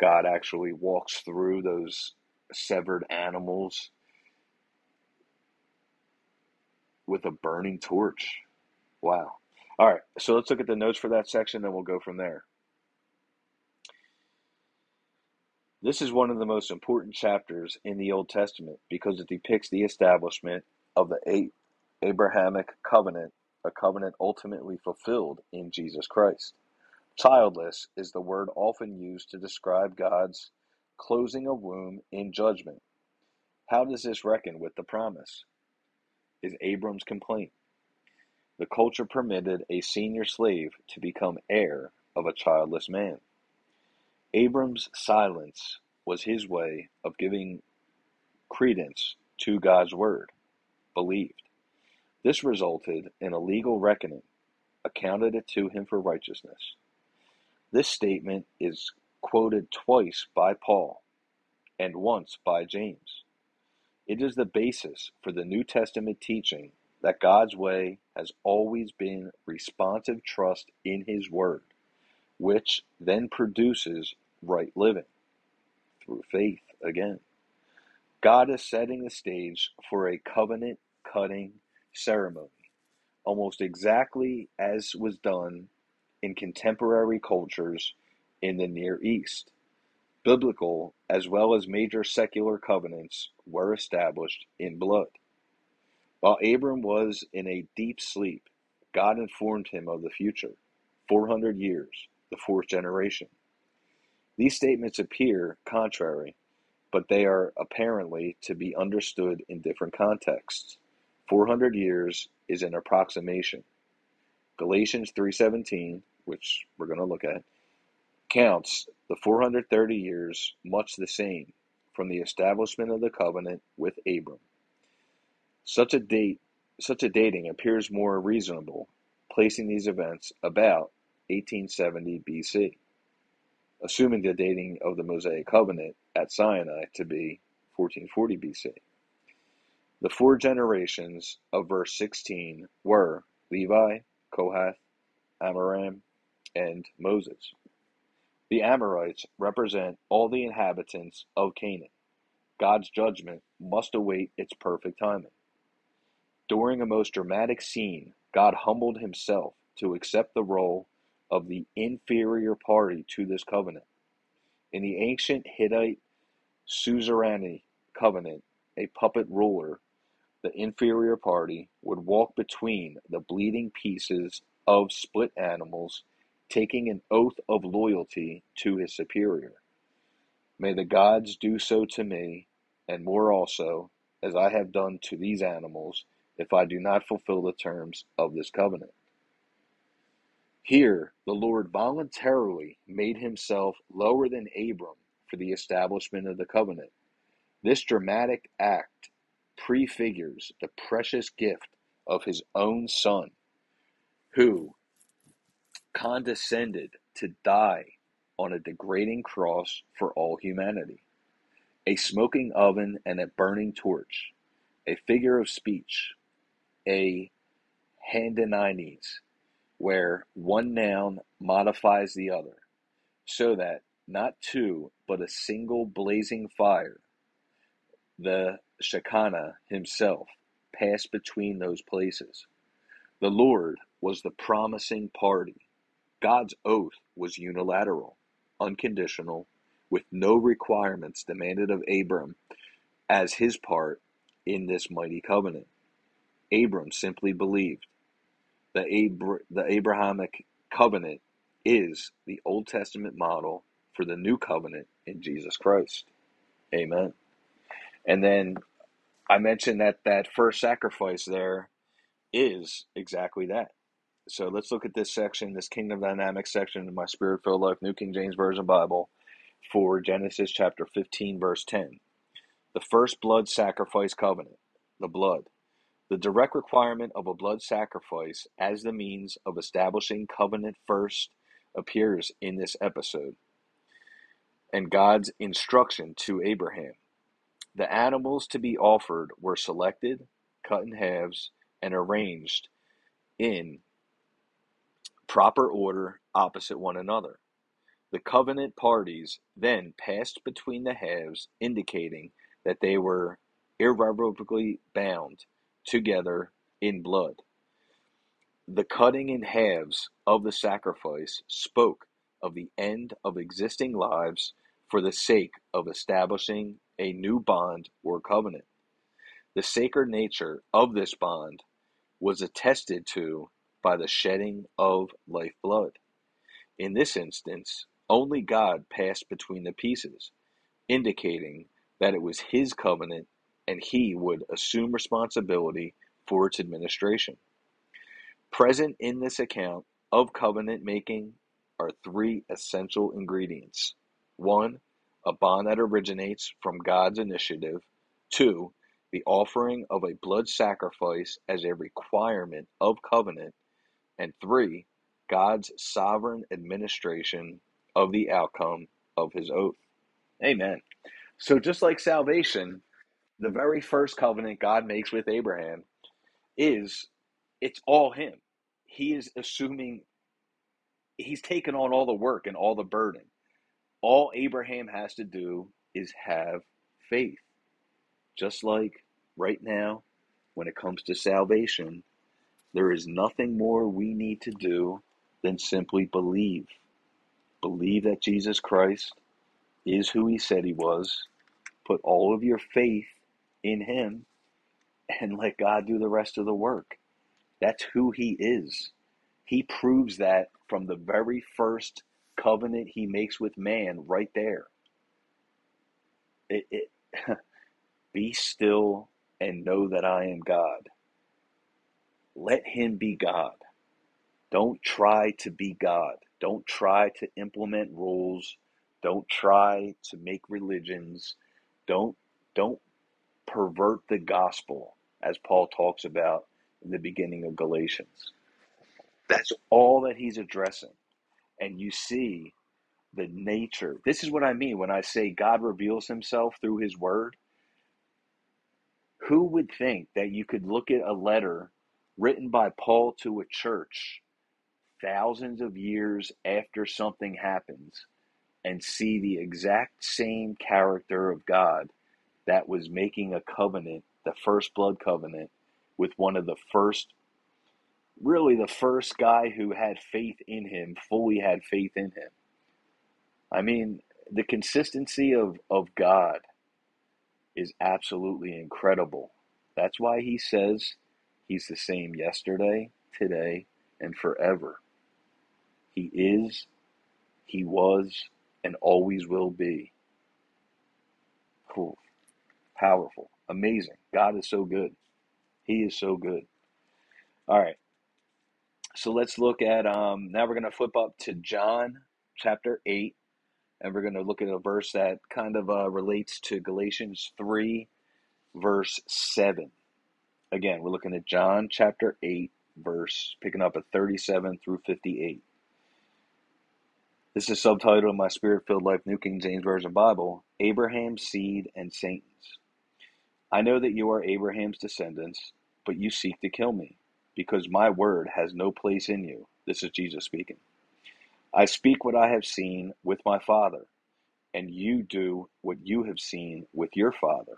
God actually walks through those severed animals with a burning torch. Wow. All right, so let's look at the notes for that section, then we'll go from there. This is one of the most important chapters in the Old Testament because it depicts the establishment of the Abrahamic covenant, a covenant ultimately fulfilled in Jesus Christ. Childless is the word often used to describe God's closing a womb in judgment. How does this reckon with the promise? Is Abram's complaint. The culture permitted a senior slave to become heir of a childless man. Abram's silence was his way of giving credence to God's word, believed. This resulted in a legal reckoning, accounted it to him for righteousness. This statement is quoted twice by Paul and once by James. It is the basis for the New Testament teaching that God's way has always been responsive trust in His Word, which then produces right living through faith again. God is setting the stage for a covenant cutting ceremony, almost exactly as was done in contemporary cultures in the Near East. Biblical as well as major secular covenants were established in blood. While Abram was in a deep sleep, God informed him of the future 400 years, the fourth generation. These statements appear contrary, but they are apparently to be understood in different contexts. 400 years is an approximation. Galatians 3:17, which we're going to look at, counts the 430 years much the same from the establishment of the covenant with Abram. Such a date such a dating appears more reasonable, placing these events about 1870 BC, assuming the dating of the Mosaic covenant at Sinai to be 1440 BC. The four generations of verse 16 were Levi, Kohath, Amram, and Moses. The Amorites represent all the inhabitants of Canaan. God's judgment must await its perfect timing. During a most dramatic scene, God humbled himself to accept the role of the inferior party to this covenant. In the ancient Hittite suzerainty covenant, a puppet ruler, the inferior party, would walk between the bleeding pieces of split animals taking an oath of loyalty to his superior. May the gods do so to me, and more also, as I have done to these animals, if I do not fulfill the terms of this covenant. Here, the Lord voluntarily made himself lower than Abram for the establishment of the covenant. This dramatic act prefigures the precious gift of his own Son, who, condescended to die on a degrading cross for all humanity. A smoking oven and a burning torch, a figure of speech, a hendiadys, where one noun modifies the other, so that not two, but a single blazing fire, the Shekinah himself, passed between those places. The Lord was the promising party God's oath was unilateral, unconditional, with no requirements demanded of Abram as his part in this mighty covenant. Abram simply believed. The, Abra- the Abrahamic covenant is the Old Testament model for the new covenant in Jesus Christ. Amen. And then I mentioned that that first sacrifice there is exactly that. So let's look at this section, this kingdom dynamics section in my Spirit filled life, New King James Version Bible, for Genesis chapter 15, verse 10. The first blood sacrifice covenant, the blood. The direct requirement of a blood sacrifice as the means of establishing covenant first appears in this episode and God's instruction to Abraham. The animals to be offered were selected, cut in halves, and arranged in proper order opposite one another. The covenant parties then passed between the halves, indicating that they were irrevocably bound together in blood. The cutting in halves of the sacrifice spoke of the end of existing lives for the sake of establishing a new bond or covenant. The sacred nature of this bond was attested to by the shedding of lifeblood. In this instance, only God passed between the pieces, indicating that it was his covenant and he would assume responsibility for its administration. Present in this account of covenant making are three essential ingredients. One, a bond that originates from God's initiative. Two, the offering of a blood sacrifice as a requirement of covenant. And three, God's sovereign administration of the outcome of his oath. Amen. So, just like salvation, the very first covenant God makes with Abraham is it's all him. He is assuming he's taken on all the work and all the burden. All Abraham has to do is have faith. Just like right now, when it comes to salvation, there is nothing more we need to do than simply believe. Believe that Jesus Christ is who he said he was. Put all of your faith in him and let God do the rest of the work. That's who he is. He proves that from the very first covenant he makes with man right there. It, it be still and know that I am God. Let him be God. Don't try to be God. Don't try to implement rules. Don't try to make religions. Don't don't pervert the gospel as Paul talks about in the beginning of Galatians. That's all that he's addressing. And you see the nature. This is what I mean when I say God reveals himself through his word. Who would think that you could look at a letter written by Paul to a church thousands of years after something happens and see the exact same character of God that was making a covenant, the first blood covenant, with one of the first, really the first guy who had faith in him, fully had faith in him. I mean, the consistency of, of God is absolutely incredible. That's why he says he's the same yesterday, today, and forever. He is, he was, and always will be. Cool. Powerful. Amazing. God is so good. He is so good. All right. So let's look at, um, now we're going to flip up to John chapter 8, and we're going to look at a verse that kind of uh, relates to Galatians 3, verse 7. Again, we're looking at John chapter 8, verse, picking up at 37 through 58. This is subtitled my Spirit Filled Life New King James Version Bible Abraham's Seed and Satan's. I know that you are Abraham's descendants, but you seek to kill me, because my word has no place in you. This is Jesus speaking. I speak what I have seen with my father, and you do what you have seen with your father.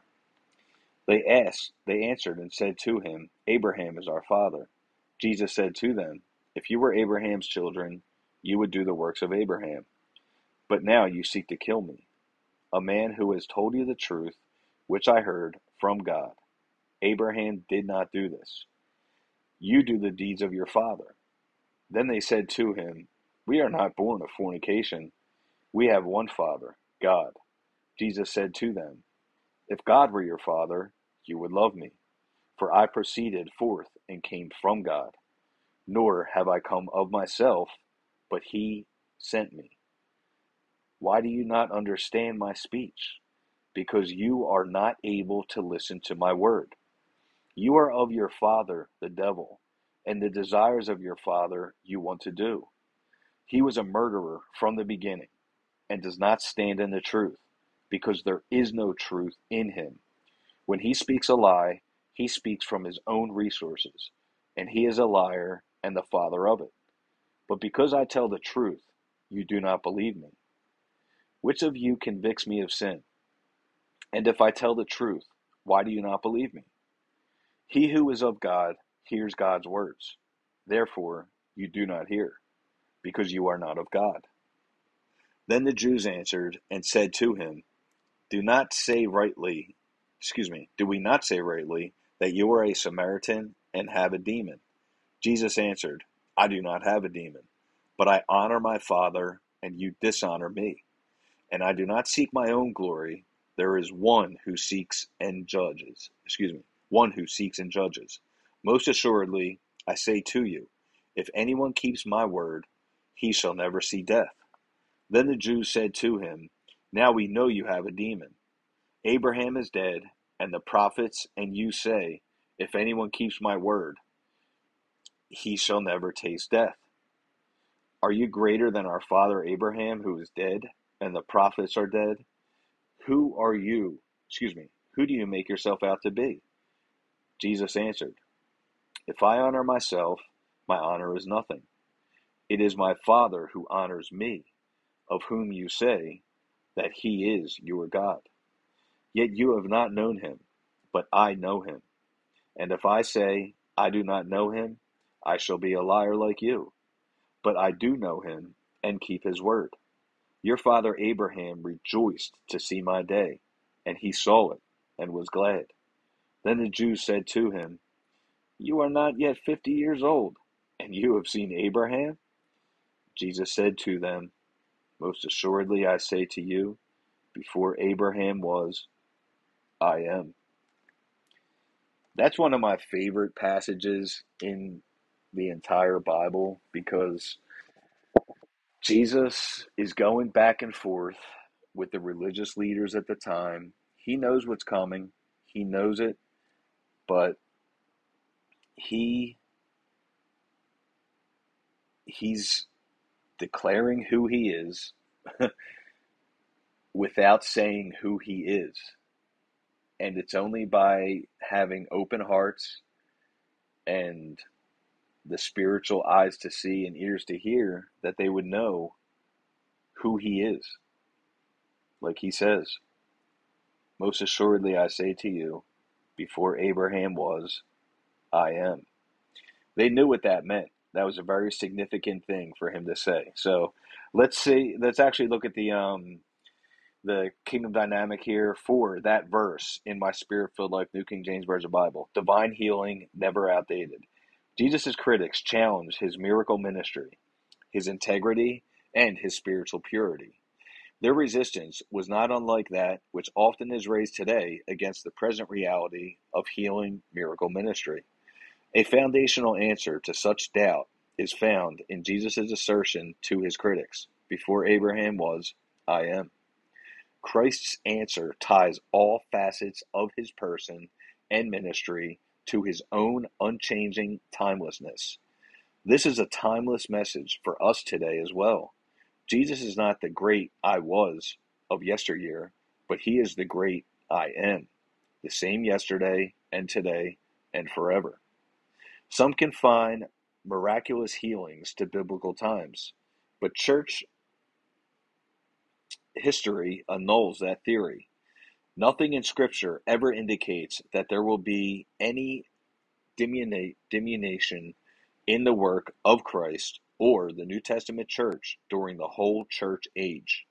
They asked, they answered and said to him, Abraham is our father. Jesus said to them, If you were Abraham's children, you would do the works of Abraham. But now you seek to kill me, a man who has told you the truth, which I heard from God. Abraham did not do this. You do the deeds of your father. Then they said to him, We are not born of fornication. We have one Father, God. Jesus said to them, If God were your Father, you would love me, for I proceeded forth and came from God. Nor have I come of myself but he sent me. Why do you not understand my speech? Because you are not able to listen to my word. You are of your father, the devil, and the desires of your father you want to do. He was a murderer from the beginning and does not stand in the truth, because there is no truth in him. When he speaks a lie, he speaks from his own resources, and he is a liar and the father of it. But because I tell the truth, you do not believe me. Which of you convicts me of sin? And if I tell the truth, why do you not believe me? He who is of God hears God's words. Therefore, you do not hear, because you are not of God. Then the Jews answered and said to him, Do not say rightly, excuse me, do we not say rightly that you are a Samaritan and have a demon? Jesus answered, I do not have a demon, but I honor my Father, and you dishonor me. And I do not seek my own glory. There is one who seeks and judges. Excuse me one who seeks and judges. Most assuredly, I say to you, if anyone keeps my word, he shall never see death. Then the Jews said to him, Now we know you have a demon. Abraham is dead, and the prophets, and you say, If anyone keeps my word, he shall never taste death. Are you greater than our father Abraham, who is dead, and the prophets are dead? Who are you? Excuse me. Who do you make yourself out to be? Jesus answered, If I honor myself, my honor is nothing. It is my Father who honors me, of whom you say that he is your God. Yet you have not known him, but I know him. And if I say, I do not know him, I shall be a liar like you. But I do know him and keep his word. Your father Abraham rejoiced to see my day, and he saw it and was glad. Then the Jews said to him, You are not yet fifty years old, and you have seen Abraham? Jesus said to them, Most assuredly I say to you, before Abraham was, I am. That's one of my favorite passages in the entire Bible because Jesus is going back and forth with the religious leaders at the time. He knows what's coming, he knows it but he he's declaring who he is without saying who he is. And it's only by having open hearts and the spiritual eyes to see and ears to hear that they would know who he is. Like he says, Most assuredly I say to you, before Abraham was, I am. They knew what that meant. That was a very significant thing for him to say. So let's see. Let's actually look at the um, the kingdom dynamic here for that verse in my spirit filled life, New King James Version Bible. Divine healing, never outdated. Jesus' critics challenged his miracle ministry, his integrity, and his spiritual purity. Their resistance was not unlike that which often is raised today against the present reality of healing miracle ministry. A foundational answer to such doubt is found in Jesus' assertion to his critics Before Abraham was, I am. Christ's answer ties all facets of his person and ministry to his own unchanging timelessness. This is a timeless message for us today as well. Jesus is not the great I was of yesteryear, but he is the great I am, the same yesterday and today and forever. Some confine miraculous healings to biblical times, but church history annuls that theory. Nothing in Scripture ever indicates that there will be any diminution in the work of Christ or the New Testament church during the whole church age.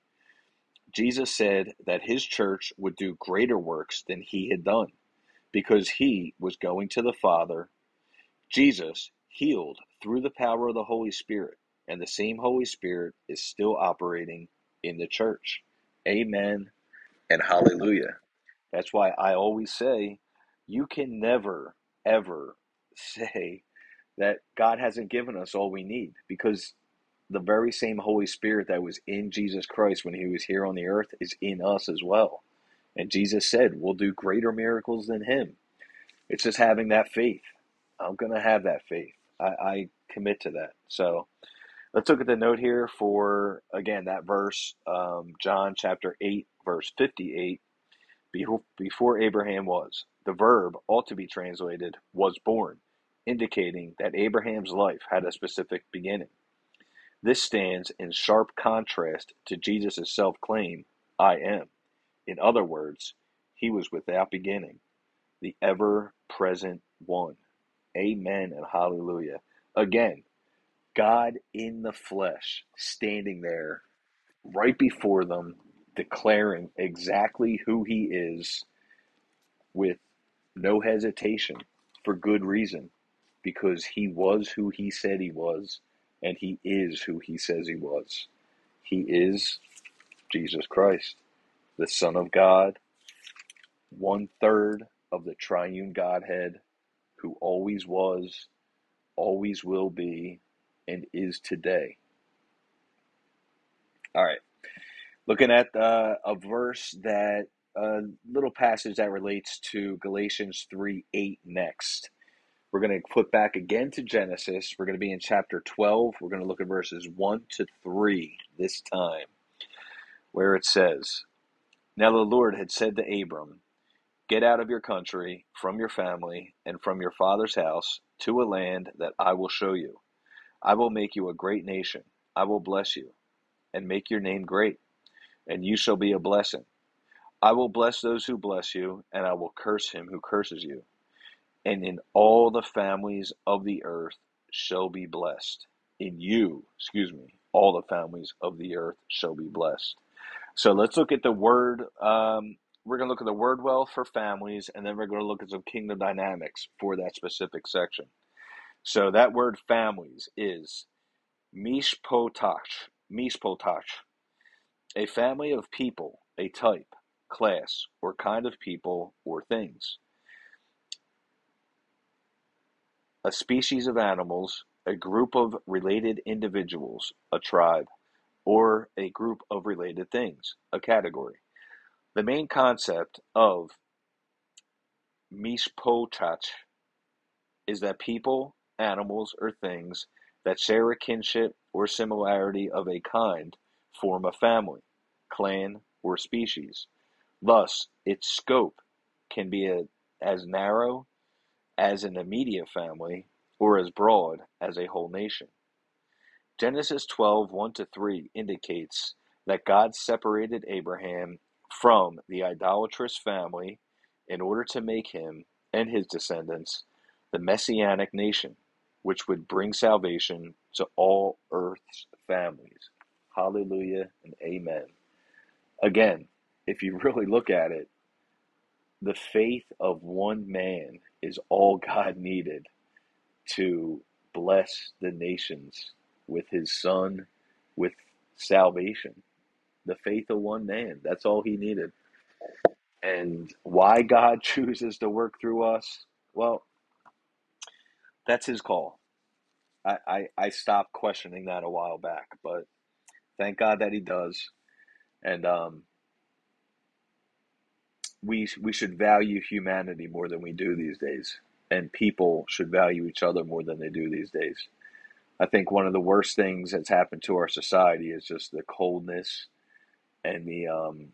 Jesus said that his church would do greater works than he had done because he was going to the Father. Jesus healed through the power of the Holy Spirit, and the same Holy Spirit is still operating in the church. Amen and hallelujah. That's why I always say you can never, ever say that God hasn't given us all we need because the very same Holy Spirit that was in Jesus Christ when he was here on the earth is in us as well. And Jesus said, We'll do greater miracles than him. It's just having that faith. I'm going to have that faith. I, I commit to that. So let's look at the note here for, again, that verse, um, John chapter 8, verse 58. Before Abraham was, the verb ought to be translated was born, indicating that Abraham's life had a specific beginning. This stands in sharp contrast to Jesus' self claim, I am. In other words, he was without beginning, the ever present one. Amen and hallelujah. Again, God in the flesh, standing there right before them, declaring exactly who he is with no hesitation for good reason because he was who he said he was and he is who he says he was. He is Jesus Christ, the Son of God, one third of the triune Godhead, who always was, always will be, and is today. All right. Looking at uh, a verse that, a little passage that relates to Galatians 3 8 next. We're going to flip back again to Genesis. We're going to be in chapter 12. We're going to look at verses 1 to 3 this time, where it says, Now the Lord had said to Abram, Get out of your country, from your family, and from your father's house, to a land that I will show you. I will make you a great nation. I will bless you, and make your name great, and you shall be a blessing. I will bless those who bless you, and I will curse him who curses you and in all the families of the earth shall be blessed. In you, excuse me, all the families of the earth shall be blessed. So let's look at the word. Um, we're going to look at the word wealth for families, and then we're going to look at some kingdom dynamics for that specific section. So that word families is mishpotach, mishpotach, a family of people, a type, class, or kind of people or things. a species of animals, a group of related individuals, a tribe, or a group of related things, a category. The main concept of mishpochach is that people, animals, or things that share a kinship or similarity of a kind form a family, clan, or species. Thus, its scope can be a, as narrow as an immediate family, or as broad as a whole nation. Genesis 12 1 3 indicates that God separated Abraham from the idolatrous family in order to make him and his descendants the messianic nation, which would bring salvation to all earth's families. Hallelujah and amen. Again, if you really look at it, the faith of one man is all God needed to bless the nations with his son with salvation. The faith of one man. That's all he needed. And why God chooses to work through us, well, that's his call. I, I, I stopped questioning that a while back, but thank God that he does. And um, we we should value humanity more than we do these days, and people should value each other more than they do these days. I think one of the worst things that's happened to our society is just the coldness and the um,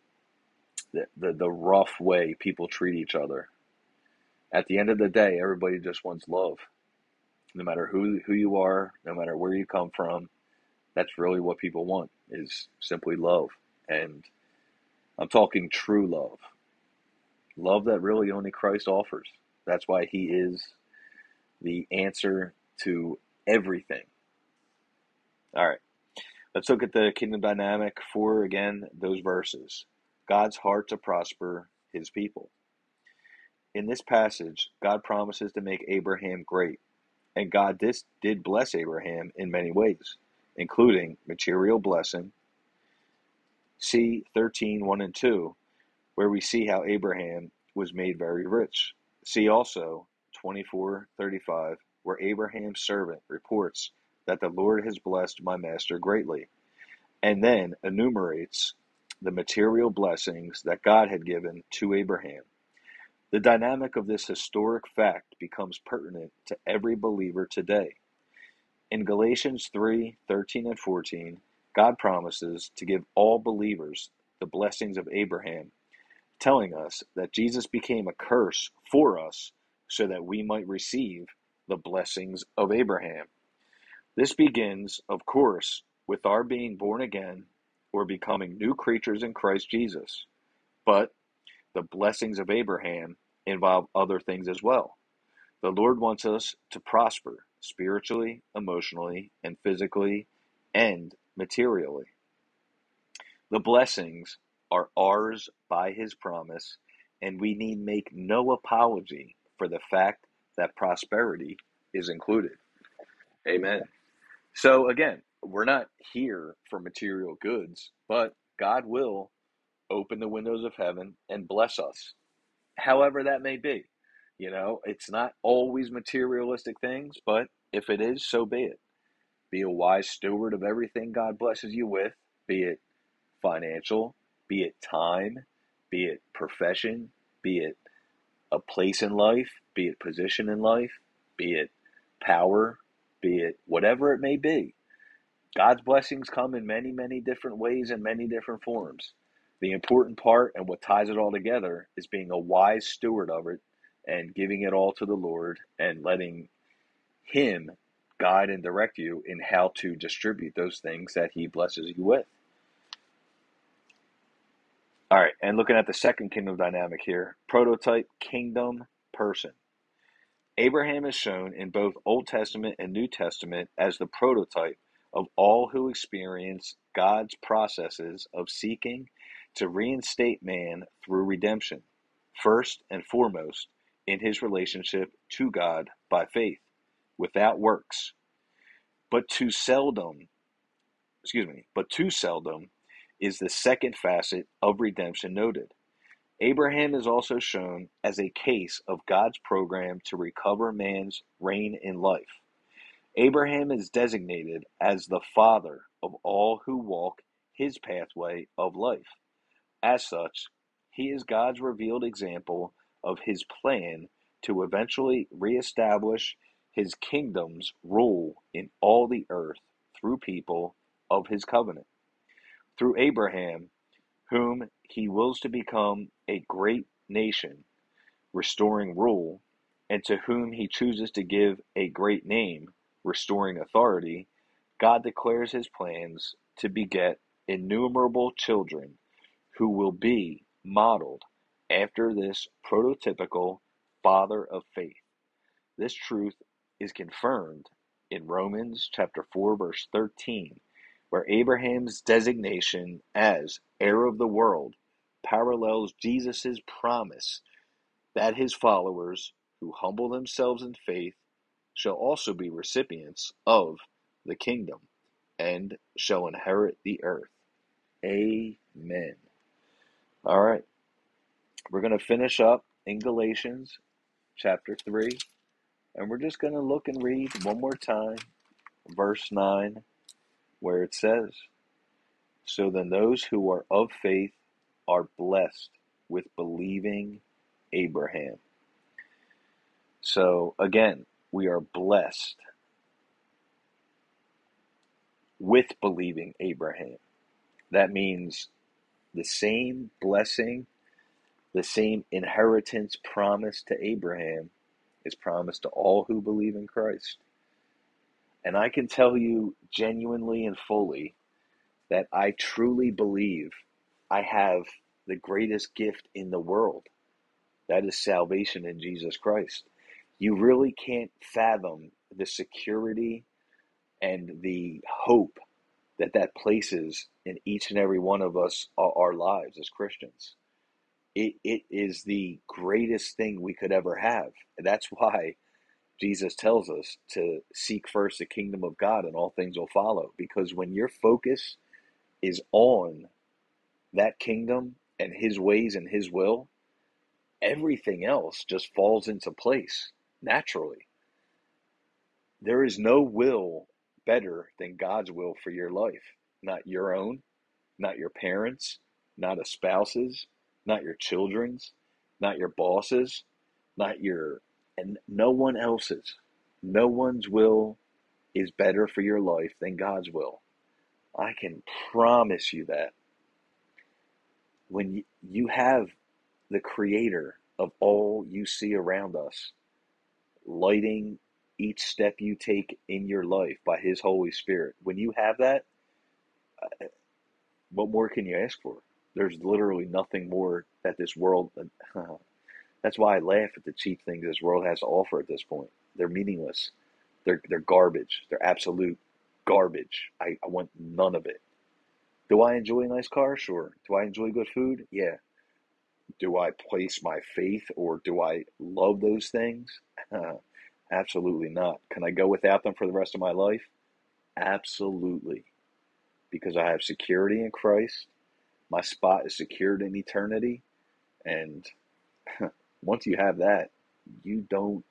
the, the the rough way people treat each other. At the end of the day, everybody just wants love. No matter who who you are, no matter where you come from, that's really what people want is simply love. And I'm talking true love love that really only Christ offers. That's why he is the answer to everything. All right. Let's look at the kingdom dynamic for again those verses. God's heart to prosper his people. In this passage, God promises to make Abraham great, and God did, did bless Abraham in many ways, including material blessing. See 13, 1 and 2 where we see how Abraham was made very rich. See also 24:35 where Abraham's servant reports that the Lord has blessed my master greatly and then enumerates the material blessings that God had given to Abraham. The dynamic of this historic fact becomes pertinent to every believer today. In Galatians 3 13 and 14, God promises to give all believers the blessings of Abraham, telling us that Jesus became a curse for us so that we might receive the blessings of Abraham. This begins, of course, with our being born again or becoming new creatures in Christ Jesus. But the blessings of Abraham involve other things as well. The Lord wants us to prosper spiritually, emotionally, and physically, and materially. The blessings are ours by His promise, and we need make no apology for the fact that prosperity is included. Amen. So, again, we're not here for material goods, but God will open the windows of heaven and bless us, however that may be. You know, it's not always materialistic things, but if it is, so be it. Be a wise steward of everything God blesses you with, be it financial, be it time, be it profession, be it a place in life, be it position in life, be it power, be it whatever it may be. God's blessings come in many, many different ways and many different forms. The important part and what ties it all together is being a wise steward of it and giving it all to the Lord and letting Him guide and direct you in how to distribute those things that He blesses you with. All right, and looking at the second kingdom dynamic here prototype kingdom person. Abraham is shown in both Old Testament and New Testament as the prototype of all who experience God's processes of seeking to reinstate man through redemption, first and foremost in his relationship to God by faith, without works. But too seldom, excuse me, but too seldom is the second facet of redemption noted. Abraham is also shown as a case of God's program to recover man's reign in life. Abraham is designated as the father of all who walk his pathway of life. As such, he is God's revealed example of his plan to eventually reestablish his kingdom's rule in all the earth through people of his covenant. Through Abraham, whom he wills to become a great nation, restoring rule, and to whom he chooses to give a great name, restoring authority, God declares his plans to beget innumerable children who will be modeled after this prototypical father of faith. This truth is confirmed in Romans chapter 4 verse 13 where Abraham's designation as heir of the world parallels Jesus' promise that his followers who humble themselves in faith shall also be recipients of the kingdom and shall inherit the earth. Amen. All right. We're going to finish up in Galatians chapter 3, and we're just going to look and read one more time verse 9, where it says, So then those who are of faith are blessed with believing Abraham. So again, we are blessed with believing Abraham. That means the same blessing, the same inheritance promised to Abraham is promised to all who believe in Christ. And I can tell you genuinely and fully that I truly believe I have the greatest gift in the world. That is salvation in Jesus Christ. You really can't fathom the security and the hope that that places in each and every one of us uh, our lives as Christians. It, it is the greatest thing we could ever have. And that's why Jesus tells us to seek first the kingdom of God and all things will follow. Because when your focus is on that kingdom and his ways and his will, everything else just falls into place naturally. There is no will better than God's will for your life, not your own, not your parents, not a spouse's, not your children's. not your bosses, not your, and no one else's. No one's will is better for your life than God's will. I can promise you that. When you have the creator of all you see around us lighting each step you take in your life by his Holy Spirit, when you have that, uh, what more can you ask for? There's literally nothing more that this world. That's why I laugh at the cheap things this world has to offer at this point. They're meaningless. They're they're garbage. They're absolute garbage. I, I want none of it. Do I enjoy a nice car? Sure. Do I enjoy good food? Yeah. Do I place my faith or do I love those things? absolutely not. Can I go without them for the rest of my life? Absolutely. Because I have security in Christ. My spot is secured in eternity. And once you have that, you don't,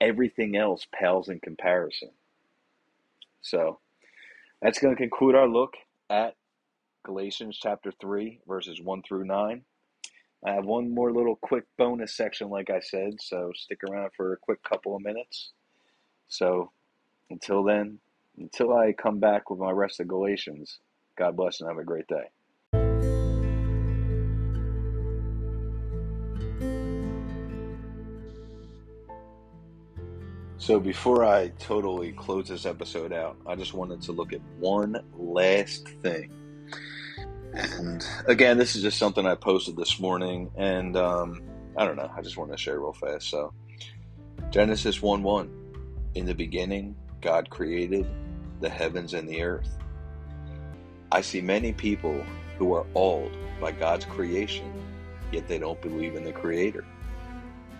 everything else pales in comparison. So that's going to conclude our look at Galatians chapter 3, verses 1 through 9. I have one more little quick bonus section, like I said, so stick around for a quick couple of minutes. So until then, until I come back with my rest of Galatians, God bless and have a great day. So before I totally close this episode out, I just wanted to look at one last thing. And again, this is just something I posted this morning, and um, I don't know. I just want to share real fast. So, Genesis 1 1. In the beginning, God created the heavens and the earth. I see many people who are awed by God's creation, yet they don't believe in the Creator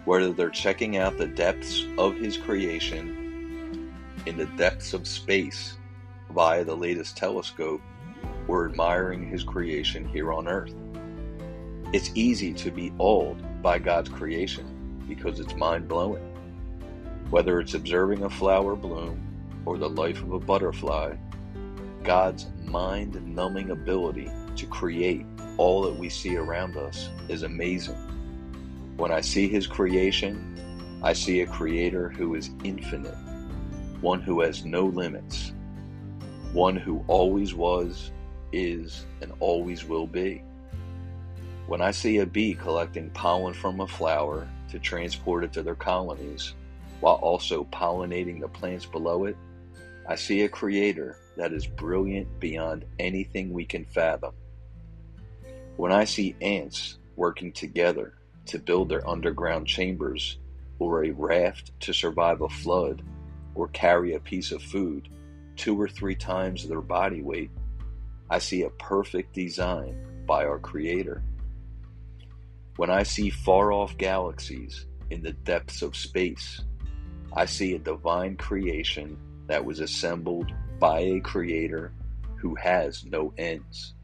whether they're checking out the depths of his creation in the depths of space via the latest telescope or admiring his creation here on earth. It's easy to be awed by God's creation because it's mind blowing. Whether it's observing a flower bloom or the life of a butterfly, God's mind numbing ability to create all that we see around us is amazing. When I see his creation, I see a creator who is infinite, one who has no limits, one who always was, is, and always will be. When I see a bee collecting pollen from a flower to transport it to their colonies, while also pollinating the plants below it, I see a creator that is brilliant beyond anything we can fathom. When I see ants working together to build their underground chambers, or a raft to survive a flood, or carry a piece of food two or three times their body weight, I see a perfect design by our Creator. When I see far off galaxies in the depths of space, I see a divine creation that was assembled by a Creator who has no ends.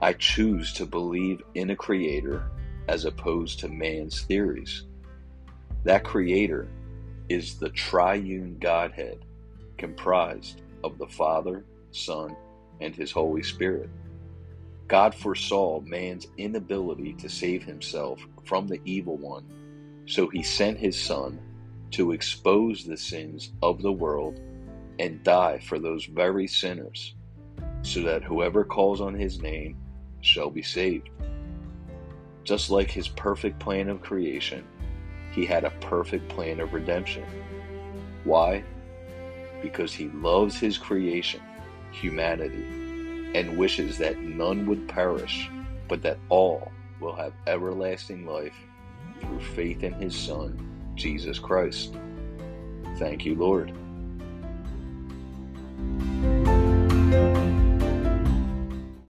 I choose to believe in a Creator as opposed to man's theories. That creator is the triune Godhead comprised of the Father, Son, and His Holy Spirit. God foresaw man's inability to save himself from the evil one, so he sent his Son to expose the sins of the world and die for those very sinners, so that whoever calls on his name shall be saved. Just like his perfect plan of creation, he had a perfect plan of redemption. Why? Because he loves his creation, humanity, and wishes that none would perish, but that all will have everlasting life through faith in his Son, Jesus Christ. Thank you, Lord. Música